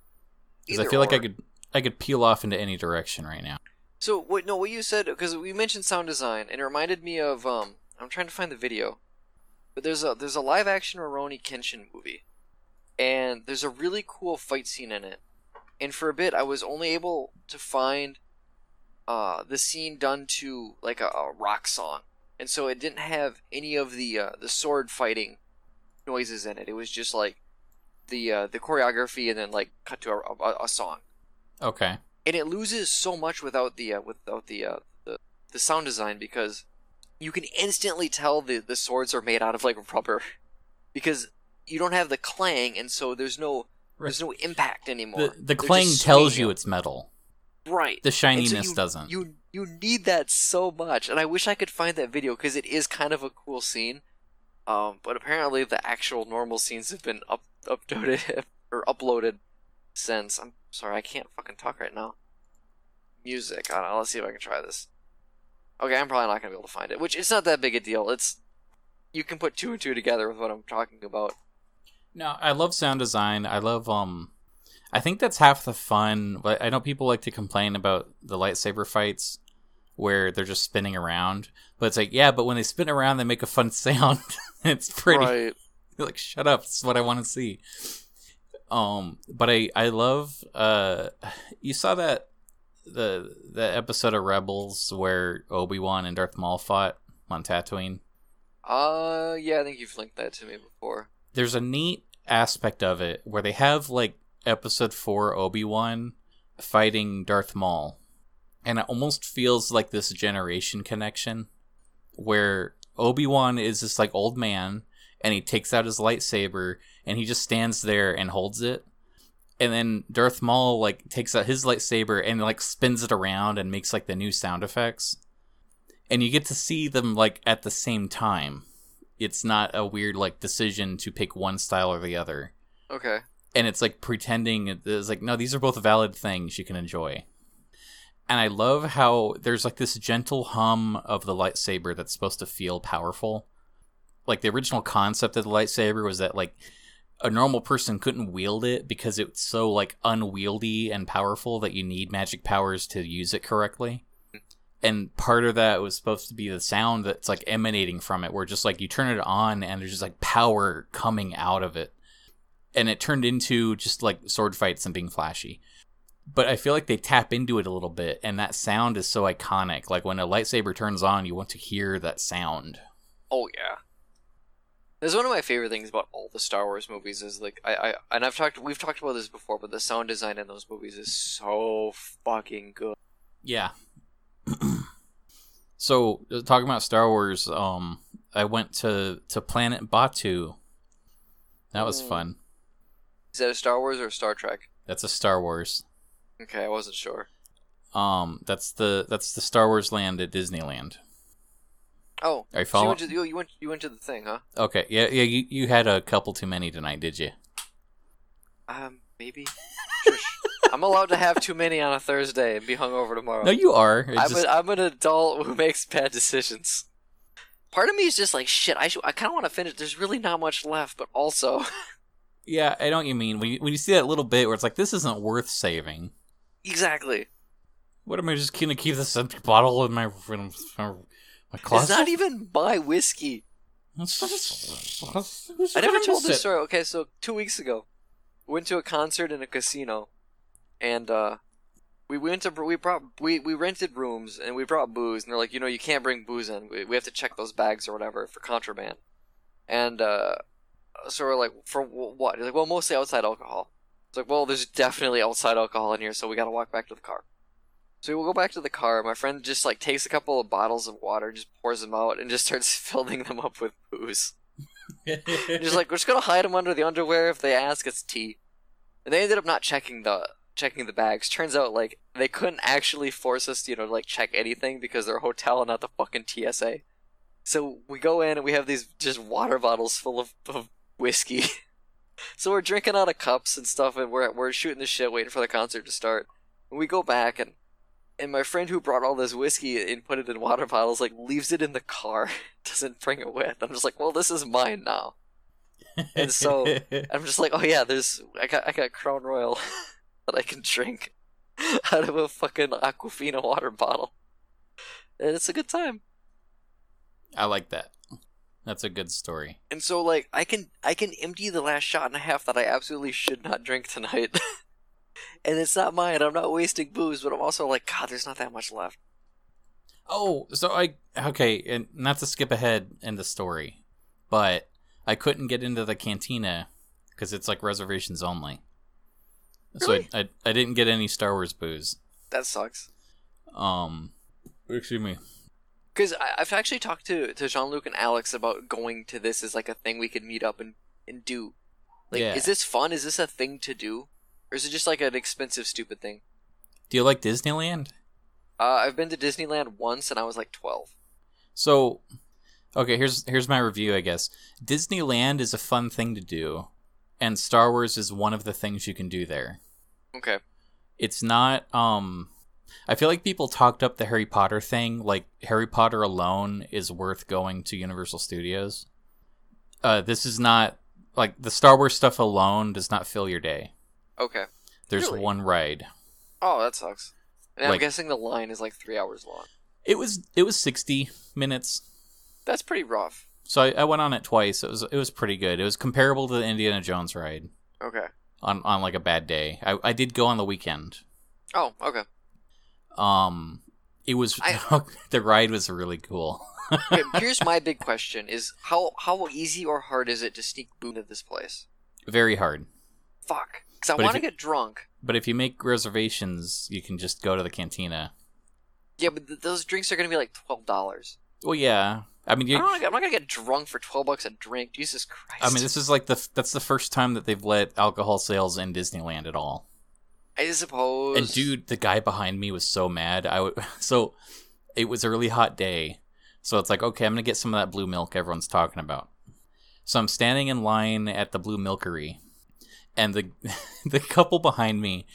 [SPEAKER 1] Because I feel like I could I could peel off into any direction right now.
[SPEAKER 2] So what? No, what you said because we mentioned sound design, and it reminded me of um. I'm trying to find the video, but there's a there's a live action Rurouni Kenshin movie, and there's a really cool fight scene in it. And for a bit, I was only able to find uh the scene done to like a, a rock song, and so it didn't have any of the uh, the sword fighting noises in it. It was just like the uh, the choreography, and then like cut to a, a, a song
[SPEAKER 1] Okay.
[SPEAKER 2] and it loses so much without the uh, without the, uh, the the sound design because you can instantly tell the the swords are made out of like rubber because you don't have the clang and so there's no there's no impact anymore.
[SPEAKER 1] The the clang tells you it's metal.
[SPEAKER 2] right.
[SPEAKER 1] The
[SPEAKER 2] And so
[SPEAKER 1] shininess
[SPEAKER 2] you-
[SPEAKER 1] doesn't.
[SPEAKER 2] You you need that so much, and I wish I could find that video because it is kind of a cool scene. Um, but apparently the actual normal scenes have been up uploaded or uploaded since. I'm sorry, I can't fucking talk right now. Music. I don't know. Let's see if I can try this. Okay, I'm probably not gonna be able to find it, which it's not that big a deal. It's you can put two and two together with what I'm talking about.
[SPEAKER 1] No, I love sound design. I love um I think that's half the fun. But I know people like to complain about the lightsaber fights where they're just spinning around. But it's like, yeah, but when they spin around they make a fun sound. it's pretty
[SPEAKER 2] Right.
[SPEAKER 1] like shut up, is what I want to see. Um but I I love uh you saw that the the episode of Rebels where Obi-Wan and Darth Maul fought on Tatooine.
[SPEAKER 2] Uh, yeah, I think you've linked that to me before.
[SPEAKER 1] There's a neat aspect of it where they have like episode 4 Obi-Wan fighting Darth Maul. And it almost feels like this generation connection where Obi-Wan is this like old man and he takes out his lightsaber and he just stands there and holds it. And then Darth Maul like takes out his lightsaber and like spins it around and makes like the new sound effects. And you get to see them like at the same time it's not a weird like decision to pick one style or the other.
[SPEAKER 2] Okay.
[SPEAKER 1] and it's like pretending it's like no these are both valid things you can enjoy. And i love how there's like this gentle hum of the lightsaber that's supposed to feel powerful. Like the original concept of the lightsaber was that like a normal person couldn't wield it because it's so like unwieldy and powerful that you need magic powers to use it correctly and part of that was supposed to be the sound that's like emanating from it where just like you turn it on and there's just like power coming out of it. And it turned into just like sword fights and being flashy. But i feel like they tap into it a little bit and that sound is so iconic. Like when a lightsaber turns on you want to hear that sound.
[SPEAKER 2] Oh yeah. That's one of my favorite things about all the Star Wars movies is like I, I and I've talked we've talked about this before, but the sound design in those movies is so fucking good.
[SPEAKER 1] yeah so uh, talking about star wars um i went to to planet Batuu that was
[SPEAKER 2] Mm.
[SPEAKER 1] fun
[SPEAKER 2] Is that a Star Wars or a Star Trek?
[SPEAKER 1] that's a star wars
[SPEAKER 2] Okay, I wasn't sure.
[SPEAKER 1] um that's the that's the star wars land at disneyland
[SPEAKER 2] Oh,
[SPEAKER 1] are you
[SPEAKER 2] so you
[SPEAKER 1] following
[SPEAKER 2] went to you, you went you went to the thing, huh?
[SPEAKER 1] okay yeah yeah you, you had a couple too many tonight did you
[SPEAKER 2] Um, maybe. I'm allowed to have too many on a Thursday and be hungover tomorrow.
[SPEAKER 1] no you are It's
[SPEAKER 2] I'm,
[SPEAKER 1] just-
[SPEAKER 2] a, I'm an adult who makes bad decisions. Part of me is just like shit. I should, I kind of want to finish. There's really not much left, but also,
[SPEAKER 1] Yeah, I know what you mean. When you, when you see that little bit where it's like, this isn't worth saving.
[SPEAKER 2] exactly.
[SPEAKER 1] What am I just gonna keep this empty bottle in my in my closet?
[SPEAKER 2] It's not even my whiskey. I never told this story. Okay, so two weeks ago, went to a concert in a casino, and uh, we went to we brought we we rented rooms and we brought booze, and they're like, you know, you can't bring booze in. We, we have to check those bags or whatever for contraband. And uh, so we're like, for what? They're like, well, mostly outside alcohol. It's like, well, there's definitely outside alcohol in here, so we got to walk back to the car. So we'll go back to the car. My friend just like takes a couple of bottles of water, just pours them out, and just starts filling them up with booze. just like, we're just gonna hide them under the underwear. If they ask, it's tea. And they ended up not checking the checking the bags. Turns out like they couldn't actually force us, you know, to, like check anything because they're a hotel, and not the fucking TSA. So we go in and we have these just water bottles full of, of whiskey. so we're drinking out of cups and stuff, and we're we're shooting the shit, waiting for the concert to start. And we go back and and my friend who brought all this whiskey and put it in water bottles like leaves it in the car, doesn't bring it with. I'm just like, well, this is mine now. And so I'm just like, oh yeah, there's I got I got Crown Royal that I can drink out of a fucking Aquafina water bottle, and it's a good time.
[SPEAKER 1] I like that. That's a good story.
[SPEAKER 2] And so like I can I can empty the last shot and a half that I absolutely should not drink tonight. and it's not mine. I'm not wasting booze, but I'm also like, God, there's not that much left.
[SPEAKER 1] Oh, so I okay, and not to skip ahead in the story, but I couldn't get into the cantina because it's like reservations only.
[SPEAKER 2] Really?
[SPEAKER 1] So I, I I didn't get any Star Wars booze.
[SPEAKER 2] That sucks.
[SPEAKER 1] Um, excuse me.
[SPEAKER 2] Because I've actually talked to, to Jean Luc and Alex about going to this as like a thing we could meet up and, and do. Like,
[SPEAKER 1] Yeah.
[SPEAKER 2] is this fun? Is this a thing to do? Or is it just like an expensive, stupid thing?
[SPEAKER 1] Do you like Disneyland?
[SPEAKER 2] Uh, I've been to Disneyland once and I was like 12.
[SPEAKER 1] So, okay, here's here's my review. I guess Disneyland is a fun thing to do, and Star Wars is one of the things you can do there.
[SPEAKER 2] Okay.
[SPEAKER 1] It's not. Um, I feel like people talked up the Harry Potter thing. Like Harry Potter alone is worth going to Universal Studios. Uh, this is not like the Star Wars stuff alone does not fill your day.
[SPEAKER 2] Okay.
[SPEAKER 1] There's
[SPEAKER 2] Really?
[SPEAKER 1] one ride.
[SPEAKER 2] Oh, that sucks. And I'm guessing the line is like three hours long.
[SPEAKER 1] It was it was sixty minutes.
[SPEAKER 2] That's pretty rough.
[SPEAKER 1] So I, I went on it twice. It was it was pretty good. It was comparable to the Indiana Jones ride.
[SPEAKER 2] Okay.
[SPEAKER 1] on on like a bad day. I, I did go on the weekend.
[SPEAKER 2] Oh, okay.
[SPEAKER 1] Um, it was
[SPEAKER 2] I-
[SPEAKER 1] the ride was really cool.
[SPEAKER 2] okay here's my big question: Is how how easy or hard is it to sneak booze into this place?
[SPEAKER 1] Very hard.
[SPEAKER 2] Fuck. Because I want to get drunk.
[SPEAKER 1] But if you make reservations, you can just go to the cantina.
[SPEAKER 2] Yeah, but th- those drinks are gonna be like twelve dollars.
[SPEAKER 1] Well, yeah. I mean, you,
[SPEAKER 2] I am not gonna get drunk for twelve bucks a drink. Jesus Christ.
[SPEAKER 1] I mean, this is like the that's the first time that they've let alcohol sales in Disneyland at all.
[SPEAKER 2] I suppose.
[SPEAKER 1] And dude, the guy behind me was so mad. I would so it was a really hot day. So it's like, okay, I'm gonna get some of that blue milk everyone's talking about. So I'm standing in line at the blue milkery, and the the couple behind me,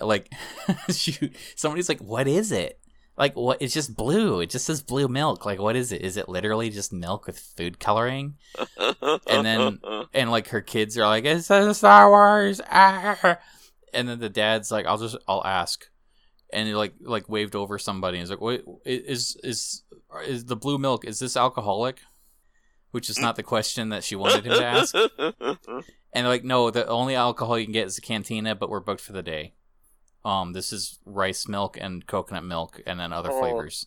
[SPEAKER 1] like, shoot, somebody's like, "What is it?" Like, what? It's just blue. It just says blue milk. Like, what is it? Is it literally just milk with food coloring? and then- and like her kids are like, "It says Star Wars." Ah. And then the dad's like, "I'll just, I'll ask," and he like, like waved over somebody. and He's like, "Wait, is is is the blue milk? Is this alcoholic?" Which is not the question that she wanted him to ask. And like, "No, the only alcohol you can get is a cantina, but we're booked for the day. Um, this is rice milk and coconut milk, and then other
[SPEAKER 2] Oh.
[SPEAKER 1] flavors."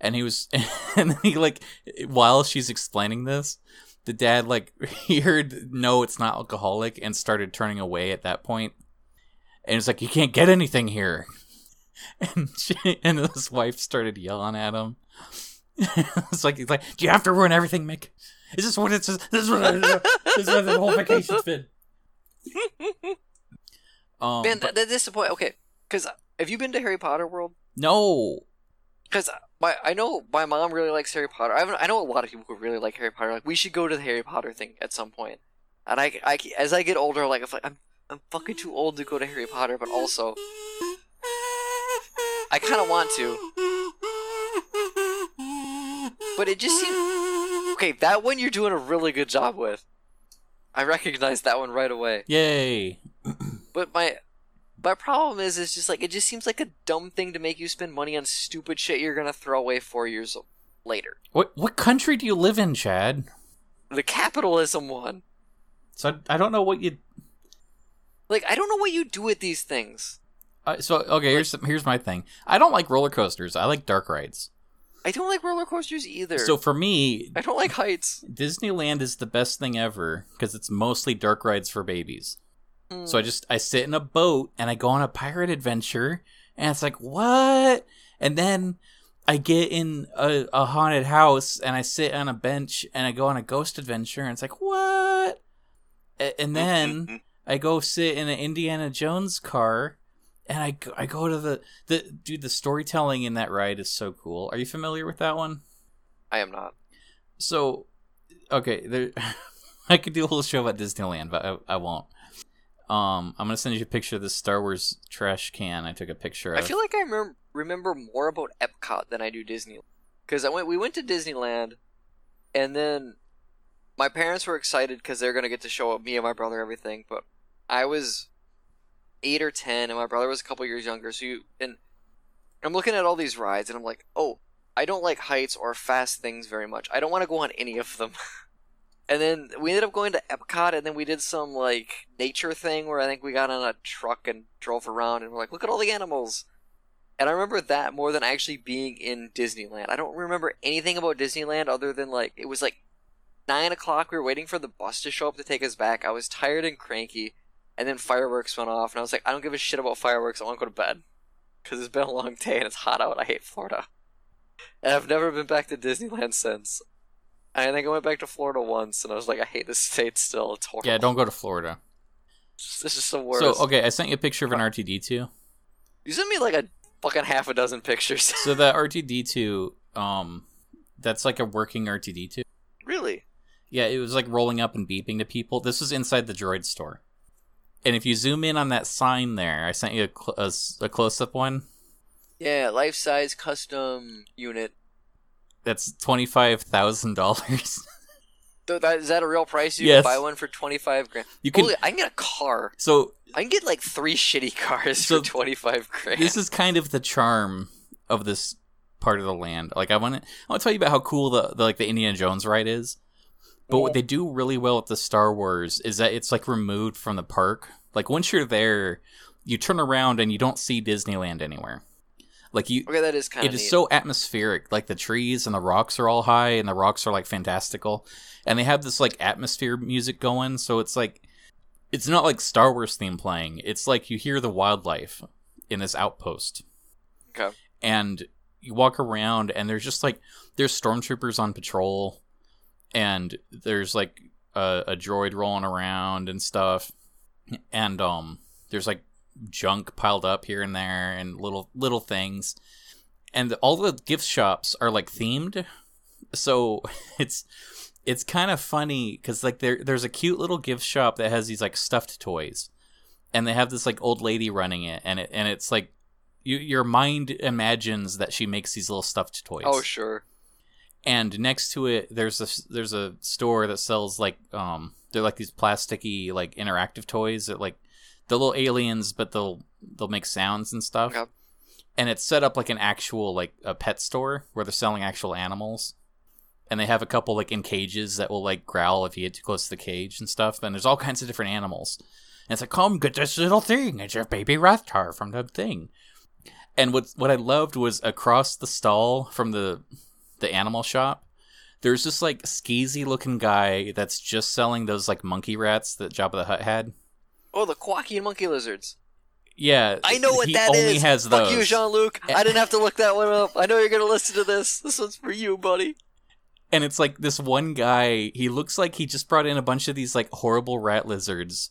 [SPEAKER 1] And he was, and he like, while she's explaining this, the dad like he heard no it's not alcoholic and started turning away at that point. and it's like you can't get anything here and she, and his wife started yelling at him it's like he's like do you have to ruin everything mick is this what it's this is what, this is what the whole vacation's been um
[SPEAKER 2] Man,
[SPEAKER 1] but-
[SPEAKER 2] that, this is point. Okay, because uh, have you been to Harry Potter World?
[SPEAKER 1] no
[SPEAKER 2] Because uh, my I know my mom really likes Harry Potter. I, I know a lot of people who really like Harry Potter. Like we should go to the Harry Potter thing at some point. And I, I as I get older, like I'm like I'm I'm fucking too old to go to Harry Potter, but also I kind of want to. But it just seems okay. That one you're doing a really good job with. I recognize that one right away.
[SPEAKER 1] yay
[SPEAKER 2] But my my problem is, is just like it just seems like a dumb thing to make you spend money on stupid shit you're gonna throw away four years later.
[SPEAKER 1] what what country do you live in chad
[SPEAKER 2] The capitalism one.
[SPEAKER 1] so i, I don't know what you
[SPEAKER 2] Like I don't know what you do with these things.
[SPEAKER 1] Uh, so okay, here's here's my thing. I don't like roller coasters. I like dark rides.
[SPEAKER 2] I don't like roller coasters either.
[SPEAKER 1] So for me,
[SPEAKER 2] I don't like heights.
[SPEAKER 1] Disneyland is the best thing ever because it's mostly dark rides for babies. So I mm. just I sit in a boat and I go on a pirate adventure, and it's like what? And then I get in a, a haunted house and I sit on a bench and I go on a ghost adventure, and it's like what? And then I go sit in an Indiana Jones car and I go- I go to the the dude. The storytelling in that ride is so cool. Are you familiar with that one?
[SPEAKER 2] I am not.
[SPEAKER 1] So, okay, there. I could do a whole show about Disneyland, but I, I won't. Um, I'm gonna send you a picture of this Star Wars trash can I took a picture of.
[SPEAKER 2] I feel like I remember, remember more about Epcot than I do Disneyland. Because I went, we went to Disneyland, and then my parents were excited because they're gonna get to show up me and my brother everything. But I was eight or ten, and my brother was a couple years younger. So you and I'm looking at all these rides, and I'm like, oh, I don't like heights or fast things very much. I don't want to go on any of them. and then we ended up going to Epcot, and then we did some like nature thing where I think we got on a truck and drove around, and we're like, look at all the animals. And I remember that more than actually being in Disneyland. I don't remember anything about Disneyland other than like it was like nine o'clock. We were waiting for the bus to show up to take us back. I was tired and cranky, and then fireworks went off, and I was like, I don't give a shit about fireworks. I want to go to bed because it's been a long day and it's hot out. I hate Florida, and I've never been back to Disneyland since. I think I went back to Florida once, and I was like, I hate this state still. It's horrible.
[SPEAKER 1] yeah, don't go to Florida.
[SPEAKER 2] This is the worst.
[SPEAKER 1] So okay, I sent you a picture of an R2-D2.
[SPEAKER 2] You sent me like a fucking half a dozen pictures.
[SPEAKER 1] So that R2-D2, um, that's like a working R2-D2.
[SPEAKER 2] really?
[SPEAKER 1] Yeah, it was like rolling up and beeping to people. This was inside the droid store. And if you zoom in on that sign there, I sent you a, cl- a, a close up one.
[SPEAKER 2] Yeah, life size custom unit.
[SPEAKER 1] That's twenty five thousand dollars.
[SPEAKER 2] Is that a real price? You
[SPEAKER 1] Yes.
[SPEAKER 2] can buy one for twenty five grand.
[SPEAKER 1] You can.
[SPEAKER 2] Holy, I can get a car.
[SPEAKER 1] So
[SPEAKER 2] I can get like three shitty cars
[SPEAKER 1] So
[SPEAKER 2] for twenty five grand.
[SPEAKER 1] this is kind of the charm of this part of the land. Like I want to, I want to tell you about how cool the, the like the Indiana Jones ride is. But what they do really well with the Star Wars is that it's like removed from the park. Like once you're there, you turn around and you don't see Disneyland anywhere. Like you,
[SPEAKER 2] okay, that is kind
[SPEAKER 1] it
[SPEAKER 2] of
[SPEAKER 1] is so atmospheric. Like the trees and the rocks are all high, and the rocks are like fantastical, and they have this like atmosphere music going. So it's like, it's not like Star Wars theme playing. It's like you hear the wildlife in this outpost,
[SPEAKER 2] okay.
[SPEAKER 1] and you walk around, and there's just like there's stormtroopers on patrol, and there's like a, a droid rolling around and stuff, and um, there's like junk piled up here and there and little little things. And all the gift shops are like themed. So it's it's kind of funny because like there there's a cute little gift shop that has these like stuffed toys. And they have this like old lady running it. And it and it's like you, your mind imagines that she makes these little stuffed toys.
[SPEAKER 2] Oh sure.
[SPEAKER 1] and next to it there's a there's a store that sells like um they're like these plasticky like interactive toys that like the little aliens but they'll they'll make sounds and stuff.
[SPEAKER 2] Okay.
[SPEAKER 1] and it's set up like an actual like a pet store where they're selling actual animals. And they have a couple like in cages that will like growl if you get too close to the cage and stuff. And there's all kinds of different animals. And it's like come get this little thing. It's your baby Rathtar from the thing. And what what I loved was across the stall from the the animal shop there's this like skeezy looking guy that's just selling those like monkey rats that Jabba the Hutt had.
[SPEAKER 2] Oh, the Quacky monkey lizards.
[SPEAKER 1] Yeah,
[SPEAKER 2] I know what
[SPEAKER 1] he
[SPEAKER 2] that is.
[SPEAKER 1] only has
[SPEAKER 2] Fuck
[SPEAKER 1] those.
[SPEAKER 2] you, Jean Luc. I didn't have to look that one up. I know you're gonna listen to this. This one's for you, buddy.
[SPEAKER 1] and it's like this one guy he looks like he just brought in a bunch of these like horrible rat lizards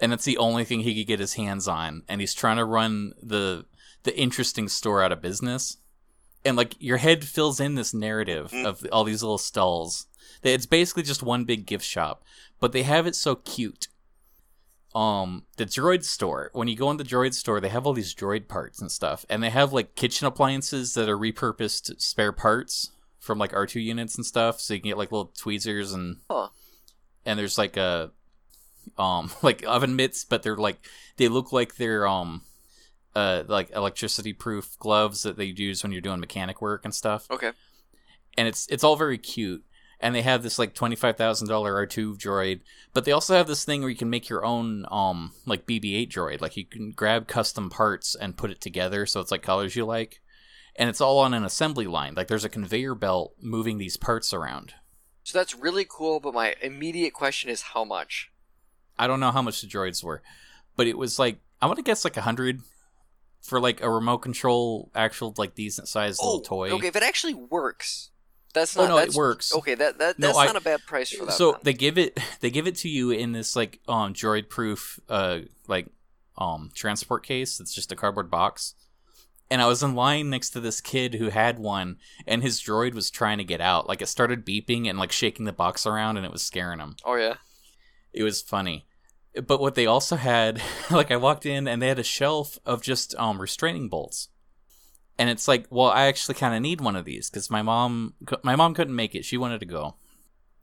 [SPEAKER 1] and it's the only thing he could get his hands on and he's trying to run the the interesting store out of business and like your head fills in this narrative
[SPEAKER 2] Mhm.
[SPEAKER 1] of all these little stalls it's basically just one big gift shop but they have it so cute um the droid store when you go in the droid store they have all these droid parts and stuff and they have like kitchen appliances that are repurposed spare parts from like R2 units and stuff so you can get like little tweezers and
[SPEAKER 2] Huh.
[SPEAKER 1] and there's like a um like oven mitts but they're like they look like they're um uh like electricity proof gloves that they use when you're doing mechanic work and stuff
[SPEAKER 2] Okay.
[SPEAKER 1] and it's it's all very cute. And they have this like twenty five thousand dollar R two droid, but they also have this thing where you can make your own um like BB eight droid. Like you can grab custom parts and put it together so it's like colors you like, and it's all on an assembly line. Like there's a conveyor belt moving these parts around.
[SPEAKER 2] So that's really cool, but my immediate question is how much?
[SPEAKER 1] I don't know how much the droids were, but it was like I want to guess like a hundred for like a remote control, actual like decent sized little toy.
[SPEAKER 2] Oh, okay. If it actually works, that's
[SPEAKER 1] Oh
[SPEAKER 2] not.
[SPEAKER 1] no,
[SPEAKER 2] that's,
[SPEAKER 1] it works.
[SPEAKER 2] Okay, that that
[SPEAKER 1] No,
[SPEAKER 2] that's
[SPEAKER 1] I-
[SPEAKER 2] not a bad price for that.
[SPEAKER 1] so
[SPEAKER 2] then.
[SPEAKER 1] they give it they give it to you in this like um droid proof uh like um transport case. It's just a cardboard box. And I was in line next to this kid who had one, and his droid was trying to get out. Like it started beeping and like shaking the box around, and it was scaring him.
[SPEAKER 2] Oh yeah.
[SPEAKER 1] It was funny. But what they also had, like I walked in and they had a shelf of just um restraining bolts. And it's like, well, I actually kind of need one of these because my mom, my mom couldn't make it. She wanted to go,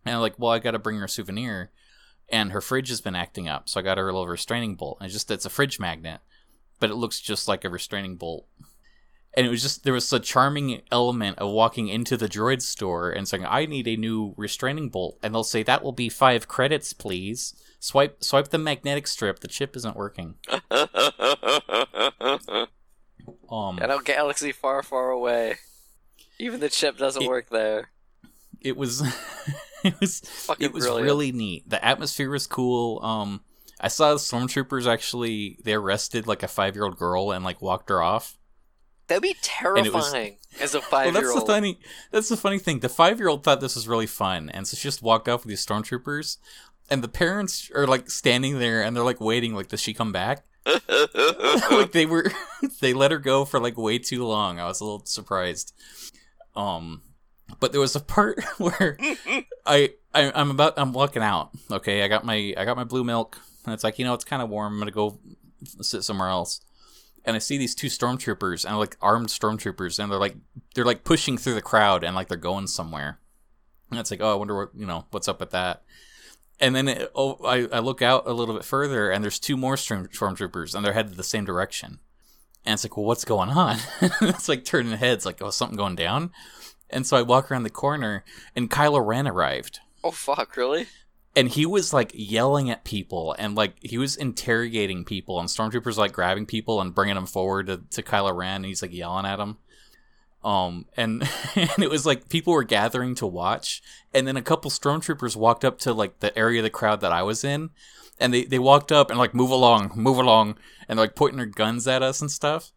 [SPEAKER 1] and I'm like, well, I got to bring her a souvenir, and her fridge has been acting up, so I got her a little restraining bolt. And it's just it's a fridge magnet, but it looks just like a restraining bolt. And it was just there was a charming element of walking into the droid store and saying, "I need a new restraining bolt," and they'll say, "That will be five credits, please." Swipe swipe the magnetic strip. The chip isn't working. Um,
[SPEAKER 2] In a galaxy far, far away. Even the chip doesn't
[SPEAKER 1] It-
[SPEAKER 2] work there.
[SPEAKER 1] it was it was
[SPEAKER 2] Fucking
[SPEAKER 1] it was
[SPEAKER 2] brilliant.
[SPEAKER 1] really neat. The atmosphere was cool. Um, I saw the stormtroopers actually they arrested like a five year old girl and like walked her off.
[SPEAKER 2] That'd be
[SPEAKER 1] it was-
[SPEAKER 2] terrifying as a
[SPEAKER 1] Well,
[SPEAKER 2] five
[SPEAKER 1] that's
[SPEAKER 2] year
[SPEAKER 1] the
[SPEAKER 2] old.
[SPEAKER 1] funny. That's the funny thing. The five year old thought this was really fun, and so she just walked off with these stormtroopers, and the parents are like standing there and they're like waiting, like, does she come back? like they were, they let her go for like way too long. I was a little surprised. Um, but there was a part where I, I I'm about I'm walking out. Okay, I got my I got my blue milk, and it's like you know it's kind of warm. I'm gonna go sit somewhere else. And I see these two stormtroopers and like armed stormtroopers, and they're like they're like pushing through the crowd and like they're going somewhere. And it's like oh I wonder what you know what's up with that. And then it, oh, I, I look out a little bit further, and there's two more storm, stormtroopers, and they're headed the same direction. And it's like, well, what's going on? it's like turning heads, like, oh, something going down. And so I walk around the corner, and Kylo Ren arrived,
[SPEAKER 2] oh fuck, really?
[SPEAKER 1] and he was like yelling at people, and like he was interrogating people, and stormtroopers like grabbing people and bringing them forward to, to Kylo Ren, and he's like yelling at them. Um, and and it was like people were gathering to watch, and then a couple stormtroopers walked up to like the area of the crowd that I was in, and they they walked up and like move along, move along, and like pointing their guns at us and stuff.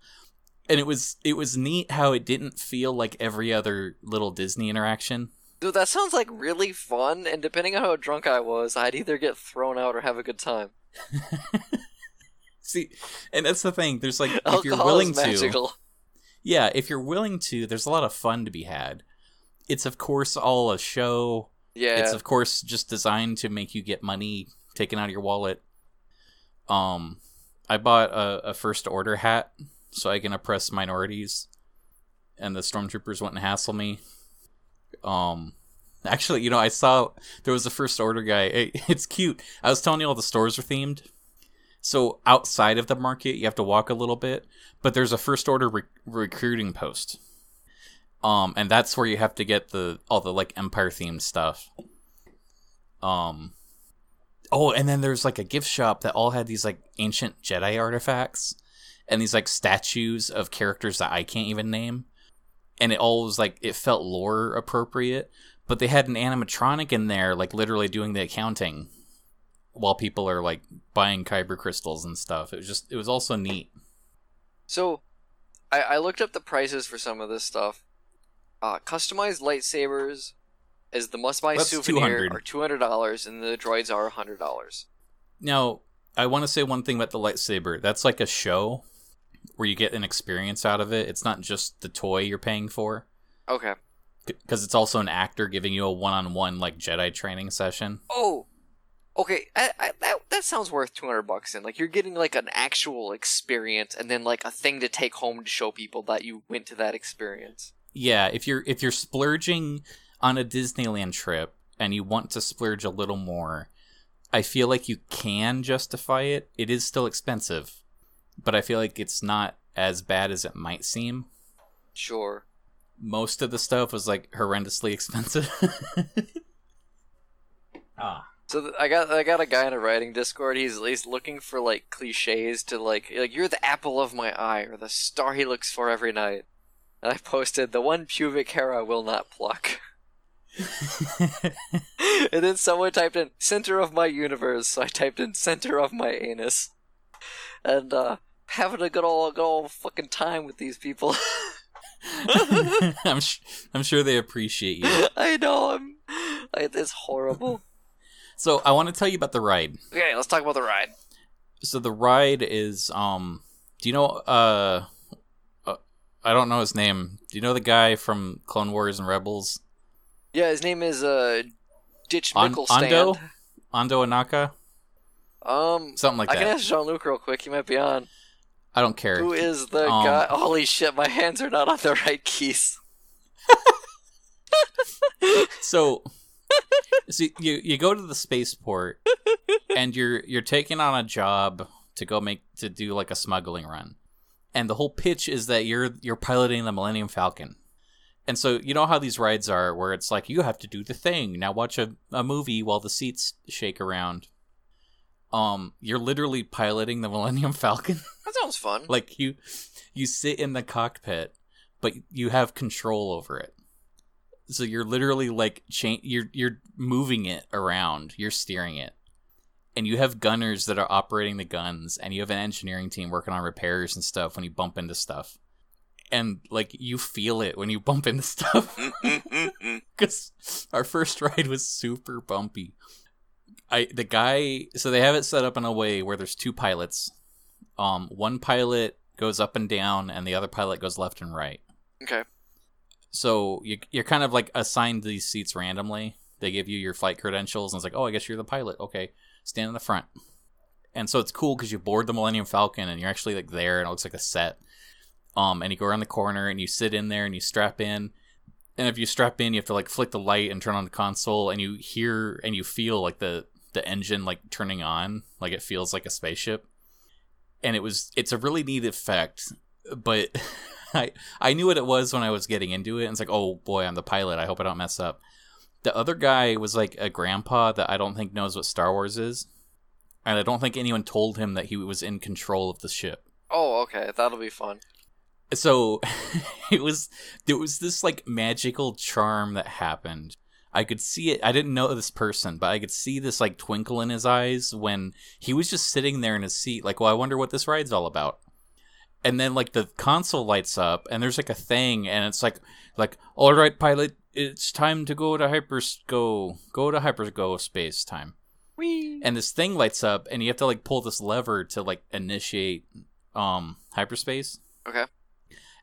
[SPEAKER 1] And it was it was neat how it didn't feel like every other little Disney interaction.
[SPEAKER 2] Dude, that sounds like really fun, and depending on how drunk I was, I'd either get thrown out or have a good time.
[SPEAKER 1] See, and that's the thing. There's like if you're willing to. Yeah, if you're willing to, there's a lot of fun to be had. It's of course all a show.
[SPEAKER 2] Yeah.
[SPEAKER 1] It's of course just designed to make you get money taken out of your wallet. Um, I bought a, a first order hat so I can oppress minorities, and the stormtroopers wouldn't hassle me. Um, actually, you know, I saw there was a first order guy. It- it's cute. I was telling you all the stores are themed. So outside of the market, you have to walk a little bit, but there's a first order re- recruiting post. Um, and that's where you have to get the all the like empire themed stuff. Um, oh, and then there's like a gift shop that all had these like ancient Jedi artifacts and these like statues of characters that I can't even name. And it all was like it felt lore appropriate, but they had an animatronic in there, like literally doing the accounting while people are like buying kyber crystals and stuff. It was just it was also neat.
[SPEAKER 2] So, I, I looked up the prices for some of this stuff. Uh, customized lightsabers is the must-buy
[SPEAKER 1] That's
[SPEAKER 2] souvenir
[SPEAKER 1] 200.
[SPEAKER 2] are two hundred dollars, and the droids are hundred dollars.
[SPEAKER 1] Now, I want to say one thing about the lightsaber. That's like a show where you get an experience out of it. It's not just the toy you're paying for
[SPEAKER 2] Okay.
[SPEAKER 1] because it's also an actor giving you a one-on-one like Jedi training session.
[SPEAKER 2] Oh, okay. I, I, that that sounds worth two hundred bucks. And like you're getting like an actual experience, and then like a thing to take home to show people that you went to that experience.
[SPEAKER 1] Yeah, if you're if you're splurging on a Disneyland trip and you want to splurge a little more, I feel like you can justify it. It is still expensive, but I feel like it's not as bad as it might seem.
[SPEAKER 2] Sure.
[SPEAKER 1] Most of the stuff was like horrendously expensive. ah.
[SPEAKER 2] So th- I got I got a guy in a writing Discord. He's he's looking for like cliches to like like you're the apple of my eye or the star he looks for every night. And I posted the one pubic hair I will not pluck. and then someone typed in center of my universe, so I typed in center of my anus. And uh having a good old good old fucking time with these people.
[SPEAKER 1] I'm sh- I'm sure they appreciate you.
[SPEAKER 2] I know I'm I, it's horrible.
[SPEAKER 1] So I want to tell you about the ride.
[SPEAKER 2] Okay, let's talk about the ride.
[SPEAKER 1] So the ride is um. Do you know uh, uh? I don't know his name. Do you know the guy from Clone Wars and Rebels?
[SPEAKER 2] Yeah, his name is uh, Ditch.
[SPEAKER 1] Hondo? Hondo Ohnaka,
[SPEAKER 2] Um,
[SPEAKER 1] something like
[SPEAKER 2] I
[SPEAKER 1] that.
[SPEAKER 2] I can ask Jean Luc real quick. He might be on.
[SPEAKER 1] I don't care.
[SPEAKER 2] Who is the
[SPEAKER 1] Um,
[SPEAKER 2] guy? Holy shit! My hands are not on the right keys.
[SPEAKER 1] so see you you go to the spaceport and you're you're taking on a job to go make to do like a smuggling run. And the whole pitch is that you're you're piloting the millennium falcon. And so you know how these rides are where it's like you have to do the thing. Now watch a, a movie while the seats shake around. Um you're literally piloting the millennium falcon.
[SPEAKER 2] That sounds fun.
[SPEAKER 1] like you you sit in the cockpit but you have control over it so you're literally like cha- you're you're moving it around. You're steering it. And you have gunners that are operating the guns and you have an engineering team working on repairs and stuff when you bump into stuff. And like you feel it when you bump into stuff. Because our first ride was super bumpy. I the guy so they have it set up in a way where there's two pilots. Um one pilot goes up and down and the other pilot goes left and right.
[SPEAKER 2] Okay.
[SPEAKER 1] So you, you're kind of like assigned these seats randomly. They give you your flight credentials and it's like oh i guess you're the pilot. Okay stand in the front. And so it's cool because you board the millennium falcon and you're actually like there and it looks like a set. Um and you go around the corner and you sit in there and you strap in. And if you strap in you have to like flick the light and turn on the console and you hear and you feel like the the engine like turning on like it feels like a spaceship. And it was it's a really neat effect but i i knew what it was when i was getting into it and it's like oh boy i'm the pilot. I hope i don't mess up. The other guy was like a grandpa that i don't think knows what star wars is and i don't think anyone told him that he was in control of the ship.
[SPEAKER 2] Oh, okay. That'll be fun.
[SPEAKER 1] so it was there was this like magical charm that happened. I could see it i didn't know this person but i could see this like twinkle in his eyes when he was just sitting there in his seat like well i wonder what this ride's all about and then like the console lights up and there's like a thing and it's like like all right pilot it's time to go to hyper go go to hyper go space time
[SPEAKER 2] Whee!
[SPEAKER 1] and this thing lights up and you have to like pull this lever to like initiate um hyperspace
[SPEAKER 2] Okay.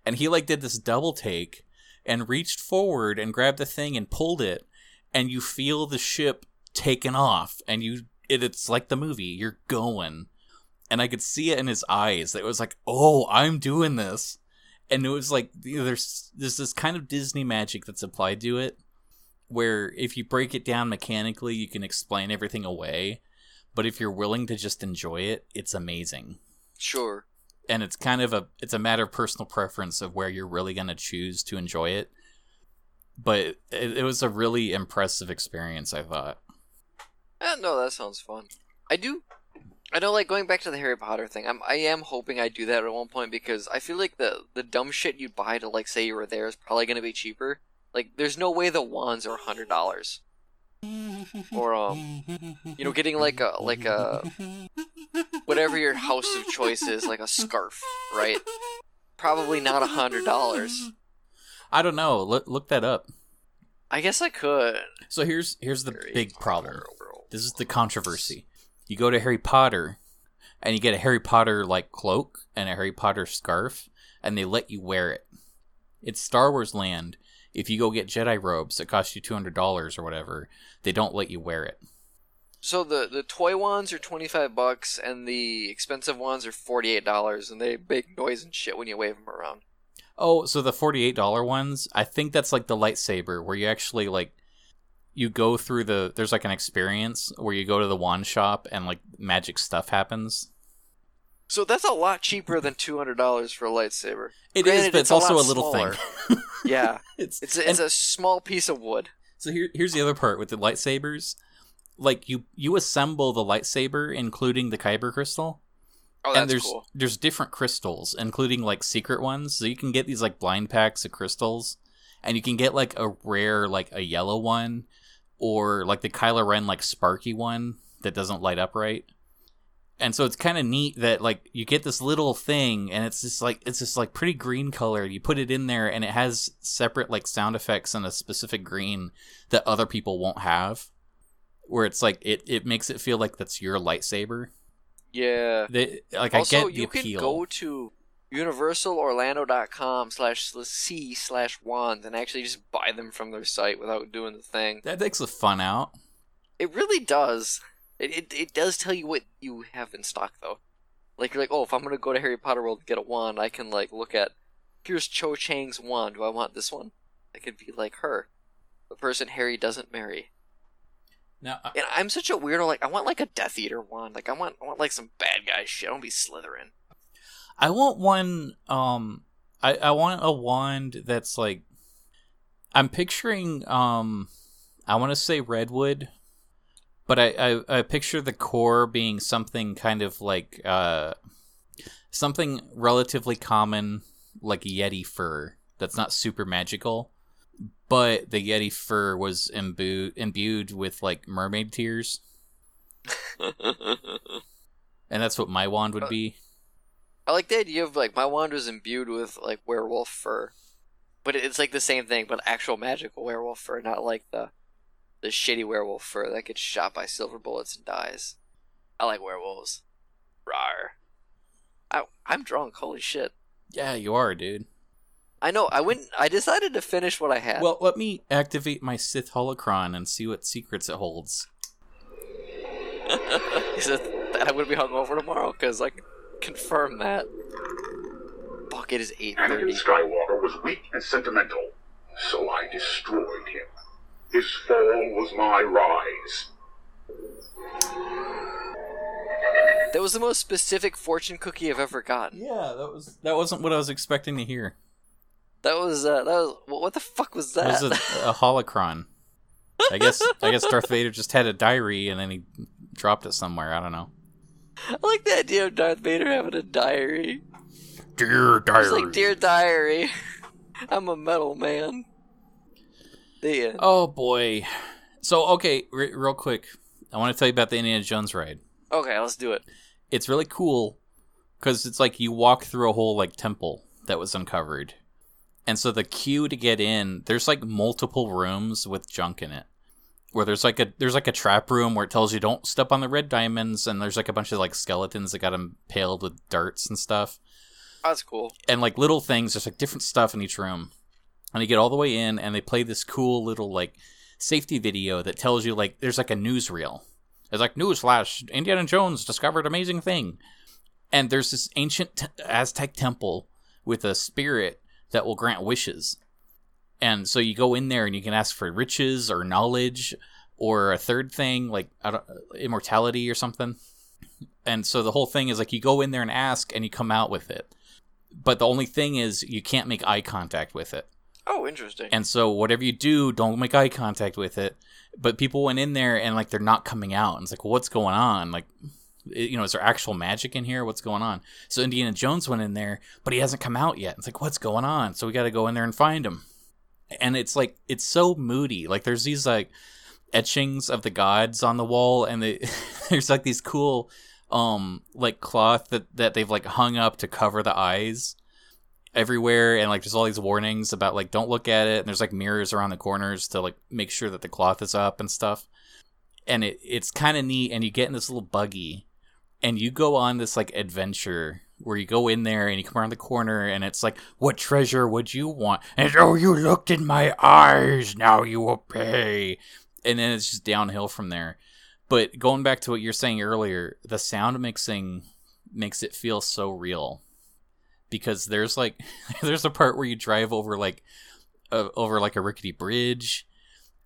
[SPEAKER 1] and he like did this double take and reached forward and grabbed the thing and pulled it and you feel the ship taken off and you it, it's like the movie you're going and i could see it in his eyes it was like oh i'm doing this and it was like you know, there's there's this kind of disney magic that's applied to it where if you break it down mechanically you can explain everything away but if you're willing to just enjoy it it's amazing
[SPEAKER 2] Sure.
[SPEAKER 1] and it's kind of a it's a matter of personal preference of where you're really going to choose to enjoy it but it, it was a really impressive experience i thought
[SPEAKER 2] Eh, no, that sounds fun. I do. I know, like going back to the Harry Potter thing. I'm. I am hoping I do that at one point because I feel like the the dumb shit you'd buy to like say you were there is probably gonna be cheaper. Like, there's no way the wands are hundred dollars. Or um, you know, getting like a like a whatever your house of choice is, like a scarf, right? Probably not a hundred dollars.
[SPEAKER 1] i don't know look, look that up
[SPEAKER 2] I guess I could.
[SPEAKER 1] so here's here's the
[SPEAKER 2] Harry
[SPEAKER 1] big problem
[SPEAKER 2] Potter
[SPEAKER 1] this is the controversy you go to harry potter and you get a harry potter like cloak and a harry potter scarf and they let you wear it. It's star wars land. If you go get jedi robes that cost you $200 or whatever they don't let you wear it.
[SPEAKER 2] So the the toy ones are twenty five bucks, and the expensive ones are forty eight dollars, and they make noise and shit when you wave them around.
[SPEAKER 1] Oh, so the forty-eight dollar ones, I think that's like the lightsaber, where you actually like you go through the. There's like an experience where you go to the wand shop and like magic stuff happens.
[SPEAKER 2] So that's a lot cheaper than two hundred dollars for a lightsaber.
[SPEAKER 1] It is,
[SPEAKER 2] Granted,
[SPEAKER 1] but
[SPEAKER 2] it's
[SPEAKER 1] it's, also a
[SPEAKER 2] lot
[SPEAKER 1] little
[SPEAKER 2] smaller.
[SPEAKER 1] thing.
[SPEAKER 2] Yeah,
[SPEAKER 1] it's
[SPEAKER 2] it's a, it's a small piece of wood.
[SPEAKER 1] so here, here's the other part with the lightsabers. Like you, you assemble the lightsaber, including the kyber crystal,
[SPEAKER 2] Oh, that's
[SPEAKER 1] and there's
[SPEAKER 2] cool.
[SPEAKER 1] there's different crystals, including like secret ones. So you can get these like blind packs of crystals, and you can get like a rare like a yellow one, or like the Kylo Ren like sparky one that doesn't light up right. And so it's kind of neat that like you get this little thing, and it's just like it's just like pretty green color. You put it in there, and it has separate like sound effects and a specific green that other people won't have. Where it's like it it makes it feel like that's your lightsaber
[SPEAKER 2] Yeah.
[SPEAKER 1] They, like
[SPEAKER 2] also,
[SPEAKER 1] I get the
[SPEAKER 2] you
[SPEAKER 1] appeal.
[SPEAKER 2] can go to universalorlando.com slash c slash wands and actually just buy them from their site without doing the thing.
[SPEAKER 1] that takes the fun out.
[SPEAKER 2] It really does. It, it, it does tell you what you have in stock, though. Like, you're like, oh, if I'm going to go to Harry Potter World and get a wand, I can, like, look at, here's Cho Chang's wand. Do I want this one? I could be like her. The person Harry doesn't marry.
[SPEAKER 1] Now, I-
[SPEAKER 2] And I'm such a weirdo, like, I want, like, a Death Eater wand. Like, I want, I want like, some bad guy shit. I don't be Slytherin.
[SPEAKER 1] I want one. Um, I I want a wand that's like. I'm picturing. Um, I want to say redwood, but I, I I picture the core being something kind of like uh, something relatively common, like yeti fur. That's not super magical, but the yeti fur was imbued imbued with like mermaid tears, and that's what my wand would
[SPEAKER 2] Uh,
[SPEAKER 1] be.
[SPEAKER 2] I like the idea of like my wand was imbued with like werewolf fur, but it's like the same thing, but actual magical werewolf fur, not like the the shitty werewolf fur that gets shot by silver bullets and dies. I like werewolves. Rar. I I'm drunk. Holy shit.
[SPEAKER 1] Yeah, you are, dude.
[SPEAKER 2] I know. I went. I decided to finish what I had.
[SPEAKER 1] Well, let me activate my Sith holocron and see what secrets it holds.
[SPEAKER 2] Is it that I would be hungover tomorrow? Because can confirm that. Fuck! It is eight
[SPEAKER 3] Anakin. Skywalker was weak and sentimental, so I destroyed him. His fall was my rise.
[SPEAKER 2] That was the most specific fortune cookie I've ever gotten.
[SPEAKER 1] Yeah, that was that wasn't what I was expecting to hear.
[SPEAKER 2] That was uh, that was what the fuck was
[SPEAKER 1] It
[SPEAKER 2] that?
[SPEAKER 1] was a, a holocron. I guess I guess Darth Vader just had a diary and then he dropped it somewhere. I don't know.
[SPEAKER 2] I like the idea of Darth Vader having a diary.
[SPEAKER 1] Dear diary.
[SPEAKER 2] It's like, dear diary, I'm a metal man. The end.
[SPEAKER 1] Oh boy. So okay, re- real quick, I want to tell you about the Indiana Jones ride.
[SPEAKER 2] Okay, let's do it.
[SPEAKER 1] It's really cool because it's like you walk through a whole like temple that was uncovered, and so the queue to get in, there's like multiple rooms with junk in it. Where there's like a there's like a trap room where it tells you don't step on the red diamonds, and there's like a bunch of like skeletons that got impaled with darts and stuff.
[SPEAKER 2] That's cool.
[SPEAKER 1] and like little things there's like different stuff in each room and you get all the way in and they play this cool little like safety video that tells you like there's like a newsreel it's like newsflash indiana jones discovered amazing thing and there's this ancient t- aztec temple with a spirit that will grant wishes and so you go in there and you can ask for riches or knowledge or a third thing like I don't, immortality or something. And so the whole thing is like you go in there and ask and you come out with it. But the only thing is you can't make eye contact with it.
[SPEAKER 2] Oh, interesting.
[SPEAKER 1] and so whatever you do don't make eye contact with it. But people went in there and like they're not coming out. And it's like well, what's going on? Like you know is there actual magic in here? What's going on? So indiana jones went in there but he hasn't come out yet. It's like what's going on? So we got to go in there and find him and it's like it's so moody. Like there's these like etchings of the gods on the wall and they, there's like these cool um like cloth that that they've like hung up to cover the eyes everywhere. And like there's all these warnings about like don't look at it. And there's like mirrors around the corners to like make sure that the cloth is up and stuff. And it it's kind of neat. And you get in this little buggy and you go on this like adventure where you go in there and you come around the corner and it's like what treasure would you want? And oh you looked in my eyes now you will pay. And then it's just downhill from there. But going back to what you're saying earlier the sound mixing makes it feel so real. Because there's like there's a part where you drive over like uh, over like a rickety bridge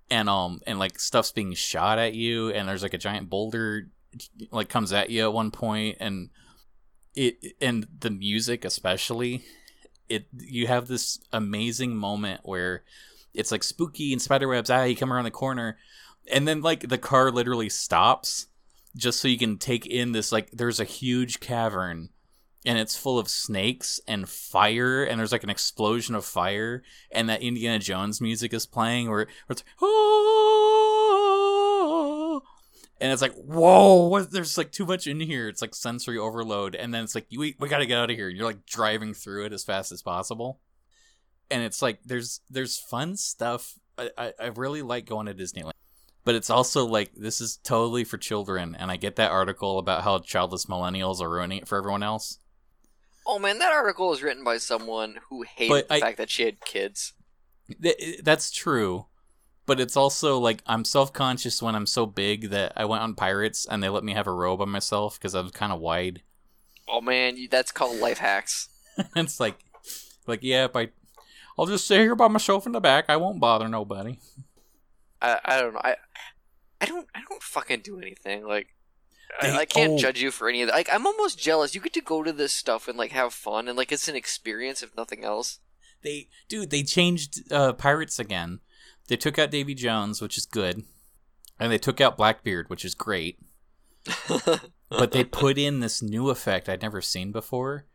[SPEAKER 1] and um and like stuff's being shot at you and there's like a giant boulder like comes at you at one point and it and the music especially it you have this amazing moment where it's like spooky and spiderwebs ah you come around the corner and then like the car literally stops just so you can take in this like there's a huge cavern and it's full of snakes and fire and there's like an explosion of fire and that indiana jones music is playing where, it's oh and it's like whoa what, there's like too much in here. It's like sensory overload. And then it's like we, we gotta get out of here. And you're like driving through it as fast as possible. And it's like there's there's fun stuff. I i, I really like going to disneyland. But it's also like this is totally for children, and I get that article about how childless millennials are ruining it for everyone else.
[SPEAKER 2] Oh man, that article was written by someone who hated
[SPEAKER 1] But
[SPEAKER 2] the
[SPEAKER 1] I-
[SPEAKER 2] fact that she had kids.
[SPEAKER 1] Th- That's true, but it's also like I'm self conscious when I'm so big that I went on Pirates and they let me have a robe on myself because I'm kind of wide.
[SPEAKER 2] Oh man, that's called life hacks.
[SPEAKER 1] it's like, like yeah, if I, I'll just sit here by myself in the back. I won't bother nobody.
[SPEAKER 2] I, I don't know. I I don't I don't fucking do anything. Like
[SPEAKER 1] They-
[SPEAKER 2] I, I can't
[SPEAKER 1] oh.
[SPEAKER 2] judge you for any of that. Like I'm almost jealous. You get to go to this stuff and like have fun and like it's an experience if nothing else.
[SPEAKER 1] They, dude, they changed uh, Pirates again. They took out Davy Jones, which is good, and they took out Blackbeard, which is great. but they put in this new effect I'd never seen before.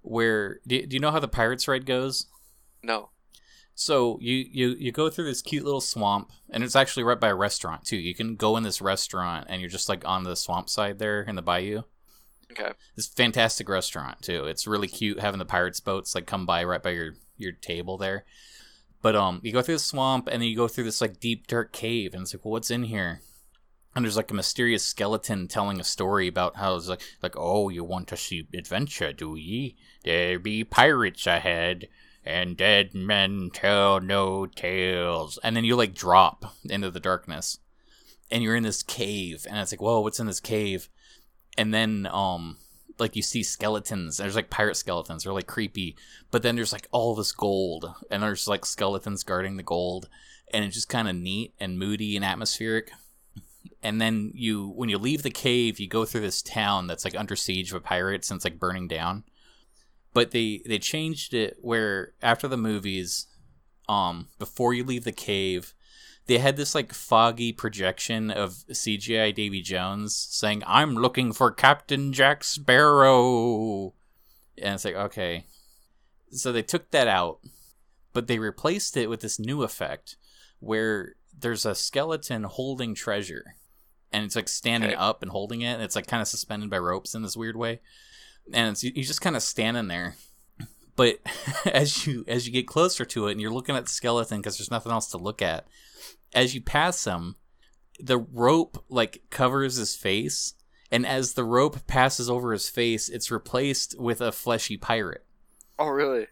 [SPEAKER 1] Where do, do you know how the Pirates ride goes?
[SPEAKER 2] no.
[SPEAKER 1] So you, you you go through this cute little swamp, and it's actually right by a restaurant too. You can go in this restaurant, and you're just like on the swamp side there in the bayou.
[SPEAKER 2] Okay.
[SPEAKER 1] This fantastic restaurant too. It's really cute having the pirates boats like come by right by your your table there. But um, you go through the swamp, and then you go through this like deep dark cave, and it's like, well, what's in here? And there's like a mysterious skeleton telling a story about how it's like like oh, you want to see adventure, do ye? There be pirates ahead and dead men tell no tales. And then you like drop into the darkness, and you're in this cave, and it's like, whoa, what's in this cave? And then um, like you see skeletons. There's like pirate skeletons. They're like creepy, but then there's like all this gold, and there's like skeletons guarding the gold, and it's just kind of neat and moody and atmospheric. And then you, when you leave the cave, you go through this town that's like under siege by pirates and it's like burning down but they they changed it where after the movies um before you leave the cave they had this like foggy projection of CGI Davy Jones saying I'm looking for Captain Jack Sparrow. And it's like okay. So they took that out but they replaced it with this new effect where there's a skeleton holding treasure and it's like standing
[SPEAKER 2] Okay.
[SPEAKER 1] up and holding it and it's like kind of suspended by ropes in this weird way. And it's he's just kind of standing there but as you as you get closer to it and you're looking at the skeleton because there's nothing else to look at as you pass him the rope like covers his face and as the rope passes over his face it's replaced with a fleshy pirate.
[SPEAKER 2] Oh really?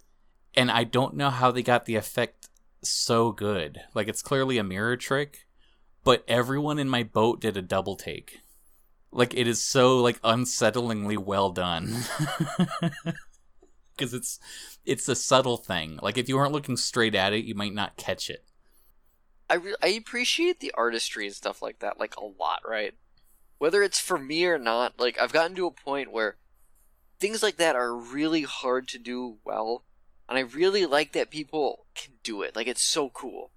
[SPEAKER 1] and i don't know how they got the effect so good. Like it's clearly a mirror trick but everyone in my boat did a double take. Like it is so like unsettlingly well done because it's it's a subtle thing like if you weren't looking straight at it you might not catch it
[SPEAKER 2] I re- I appreciate the artistry and stuff like that like a lot, right? Whether it's for me or not, like I've gotten to a point where things like that are really hard to do well, and I really like that people can do it. Like it's so cool.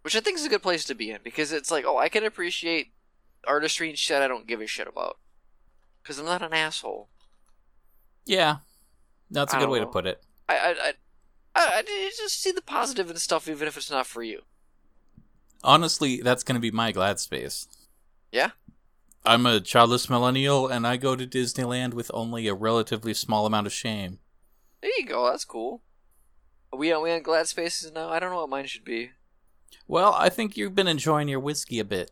[SPEAKER 2] Which I think is a good place to be in because it's like, oh, I can appreciate artistry and shit I don't give a shit about. Cuz I'm not an asshole.
[SPEAKER 1] yeah that's a good way to put it
[SPEAKER 2] I I I, I, I just see the positive in stuff even if it's not for you.
[SPEAKER 1] honestly that's gonna be my glad space
[SPEAKER 2] Yeah?
[SPEAKER 1] i'm a childless millennial and i go to disneyland with only a relatively small amount of shame
[SPEAKER 2] There you go. That's cool. Are we on we on glad spaces now? I don't know what mine should be.
[SPEAKER 1] well i think you've been enjoying your whiskey a bit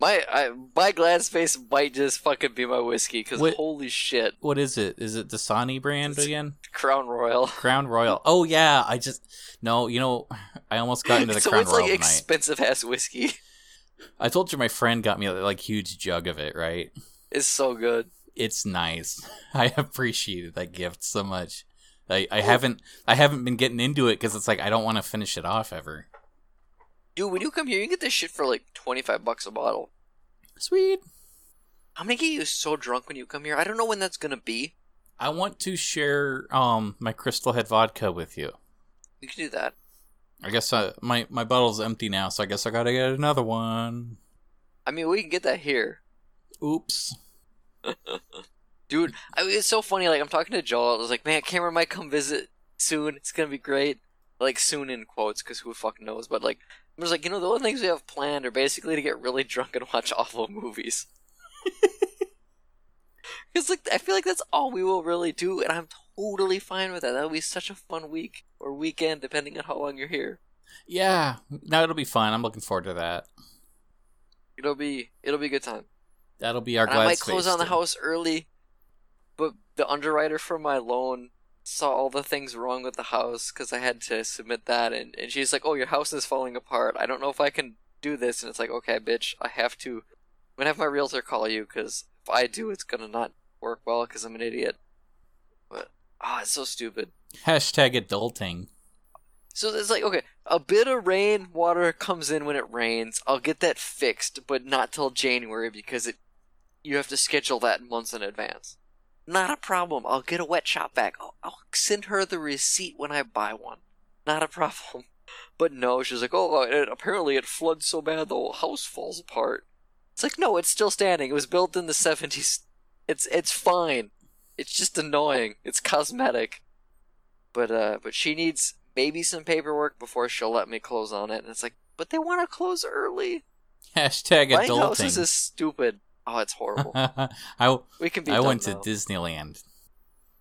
[SPEAKER 2] My I, my glad space might just fucking be my whiskey because holy shit,
[SPEAKER 1] what is it is it the Dasani brand
[SPEAKER 2] It's-
[SPEAKER 1] again
[SPEAKER 2] Crown Royal.
[SPEAKER 1] Crown Royal. Oh yeah, I just no. You know, I almost got into the
[SPEAKER 2] so
[SPEAKER 1] Crown
[SPEAKER 2] it's
[SPEAKER 1] Royal
[SPEAKER 2] like
[SPEAKER 1] tonight.
[SPEAKER 2] expensive ass whiskey.
[SPEAKER 1] I told you my friend got me a like huge jug of it. Right?
[SPEAKER 2] It's so good.
[SPEAKER 1] It's nice. I appreciated that gift so much. I, I haven't I haven't been getting into it because it's like I don't want to finish it off ever.
[SPEAKER 2] Dude, when you come here, you get this shit for like twenty five bucks a bottle.
[SPEAKER 1] Sweet.
[SPEAKER 2] I'm gonna get you so drunk when you come here. I don't know when that's gonna be.
[SPEAKER 1] I want to share um my Crystal Head vodka with you.
[SPEAKER 2] You can do that.
[SPEAKER 1] I guess I, my my bottle's empty now, so I guess I gotta get another one.
[SPEAKER 2] I mean, we can get that here.
[SPEAKER 1] Oops.
[SPEAKER 2] Dude, I mean, it's so funny. Like, I'm talking to Joel. I was like, man, Cameron might come visit soon. It's gonna be great. Like, soon in quotes, because who fucking knows? But, like, I was like, you know, the only things we have planned are basically to get really drunk and watch awful movies. Because, like, I feel like that's all we will really do, and I'm totally fine with that. That'll be such a fun week or weekend, depending on how long you're here.
[SPEAKER 1] Yeah, no, it'll be fun. I'm looking forward to that.
[SPEAKER 2] It'll be it'll be a good time.
[SPEAKER 1] That'll be our
[SPEAKER 2] I might close on the house early, but the underwriter for my loan saw all the things wrong with the house because I had to submit that, and, and she's like, "Oh, your house is falling apart. I don't know if I can do this." And it's like, "Okay, bitch, I have to. I'm gonna have my realtor call you because if I do, it's gonna not work well because I'm an idiot." But ah, it's so stupid.
[SPEAKER 1] Hashtag adulting.
[SPEAKER 2] So it's like, okay, a bit of rain water comes in when it rains. I'll get that fixed, but not till January because it you have to schedule that months in advance. Not a problem. I'll get a wet shop vac. I'll, I'll send her the receipt when I buy one. Not a problem. But no, she's like, oh, it, apparently it floods so bad the whole house falls apart. It's like, no, it's still standing. It was built in the 70s. It's it's fine. It's just annoying. It's cosmetic. But uh, but she needs maybe some paperwork before she'll let me close on it. And it's like, but they want to close early.
[SPEAKER 1] Hashtag adulting.
[SPEAKER 2] is stupid. Oh, it's horrible.
[SPEAKER 1] I
[SPEAKER 2] We can be.
[SPEAKER 1] I went to. Disneyland.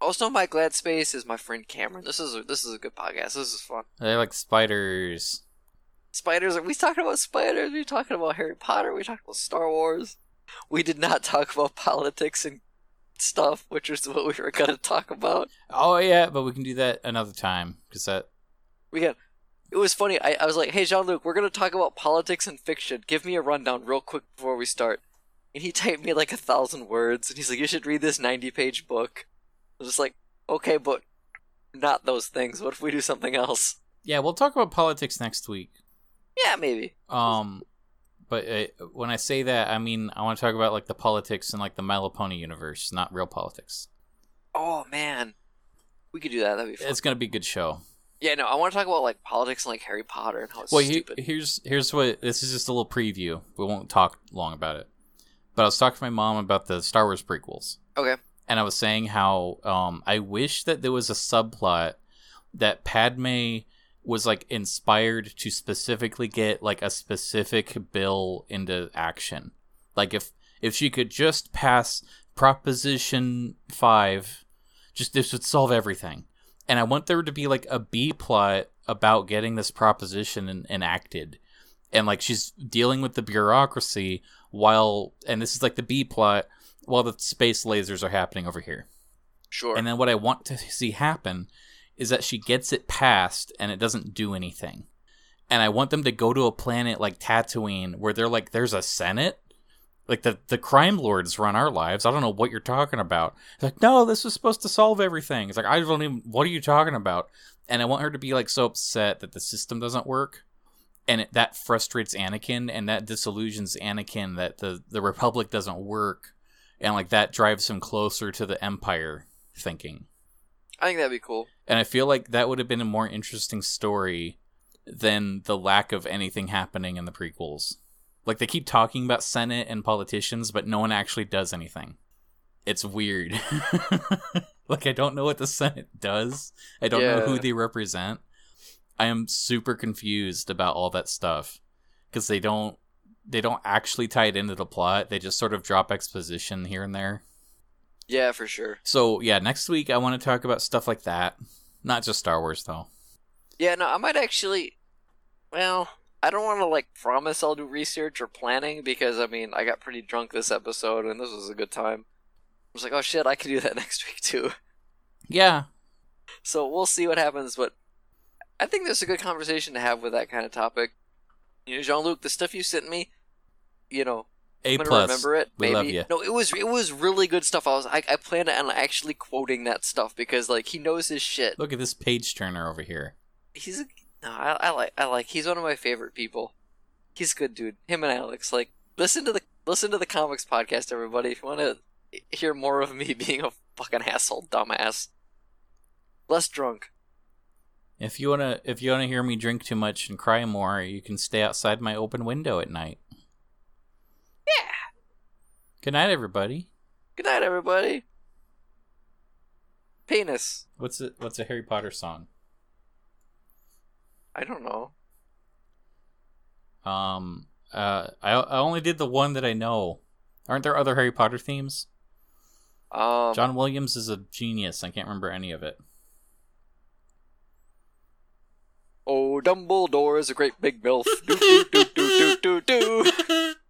[SPEAKER 2] Also, my glad space is my friend Cameron. This is a, this is a good podcast. This is fun.
[SPEAKER 1] They're like spiders.
[SPEAKER 2] Spiders. Are we talking about spiders? We talking about Harry Potter? We talking about Star Wars? We did not talk about politics and stuff, which is what we were gonna talk about.
[SPEAKER 1] Oh yeah, but we can do that another time because that
[SPEAKER 2] We got. It was funny. I, I was like, "Hey, Jean Luc, we're gonna talk about politics and fiction. Give me a rundown real quick before we start." And he typed me like a thousand words, and he's like, "You should read this ninety-page book." I was just like, "Okay, but not those things. What if we do something else?"
[SPEAKER 1] yeah we'll talk about politics next week.
[SPEAKER 2] Yeah, maybe.
[SPEAKER 1] Um, but uh, when I say that, I mean I want to talk about like the politics and like the My Little Pony universe, not real politics.
[SPEAKER 2] Oh man, we could do that. That'd be fun.
[SPEAKER 1] It's gonna be a good show.
[SPEAKER 2] Yeah, no, I want to talk about like politics and like Harry Potter and how it's
[SPEAKER 1] Well, he,
[SPEAKER 2] stupid.
[SPEAKER 1] here's here's what this is just a little preview. We won't talk long about it. But I was talking to my mom about the Star Wars prequels.
[SPEAKER 2] okay.
[SPEAKER 1] and I was saying how um, I wish that there was a subplot that Padme was like inspired to specifically get like a specific bill into action. Like if if she could just pass Proposition Five, just this would solve everything. And I want there to be like a B plot about getting this proposition en- enacted. And like she's dealing with the bureaucracy while, and this is like the B plot while the space lasers are happening over here.
[SPEAKER 2] Sure.
[SPEAKER 1] And then what I want to see happen is that she gets it passed and it doesn't do anything. And I want them to go to a planet like Tatooine where they're like, there's a Senate. Like the, the crime lords run our lives. I don't know what you're talking about. It's like, no, this was supposed to solve everything. It's like, I don't even, what are you talking about? And I want her to be like so upset that the system doesn't work. And it, that frustrates Anakin and that disillusions Anakin that the, the Republic doesn't work. And like that drives him closer to the Empire thinking.
[SPEAKER 2] I think that'd be cool.
[SPEAKER 1] And I feel like that would have been a more interesting story than the lack of anything happening in the prequels. Like they keep talking about Senate and politicians, but no one actually does anything. It's weird. like I don't know what the Senate does. I don't know who they represent. I am super confused about all that stuff because they don't they don't actually tie it into the plot. They just sort of drop exposition here and there.
[SPEAKER 2] Yeah, for sure.
[SPEAKER 1] So yeah, next week I want to talk about stuff like that. Not just Star Wars though.
[SPEAKER 2] Yeah, no, I might actually. Well, I don't want to like promise I'll do research or planning because I mean I got pretty drunk this episode and this was a good time. I was like, oh shit, I could do that next week too.
[SPEAKER 1] Yeah,
[SPEAKER 2] So we'll see what happens, but I think there's a good conversation to have with that kind of topic. You know, Jean Luc, the stuff you sent me, you know,
[SPEAKER 1] A
[SPEAKER 2] I'm gonna
[SPEAKER 1] plus.
[SPEAKER 2] remember it.
[SPEAKER 1] We
[SPEAKER 2] maybe.
[SPEAKER 1] love ya.
[SPEAKER 2] No, it was it was really good stuff. I was I, I planned on actually quoting that stuff because like he knows his shit.
[SPEAKER 1] Look at this page turner over here.
[SPEAKER 2] He's a, no, I, I like I like he's one of my favorite people. He's a good dude. Him and Alex like listen to the listen to the comics podcast, everybody. If you want to hear more of me being a fucking asshole, dumbass, less drunk.
[SPEAKER 1] If you wanna if you wanna hear me drink too much and cry more, you can stay outside my open window at night.
[SPEAKER 2] Yeah.
[SPEAKER 1] Good night, everybody.
[SPEAKER 2] Good night, everybody. Penis.
[SPEAKER 1] What's a what's a Harry Potter song?
[SPEAKER 2] I don't know.
[SPEAKER 1] Um, uh, I I only did the one that I know. Aren't there other Harry Potter themes?
[SPEAKER 2] Um,
[SPEAKER 1] John Williams is a genius. I can't remember any of it.
[SPEAKER 2] Oh, Dumbledore is a great big milf. do do do do do do.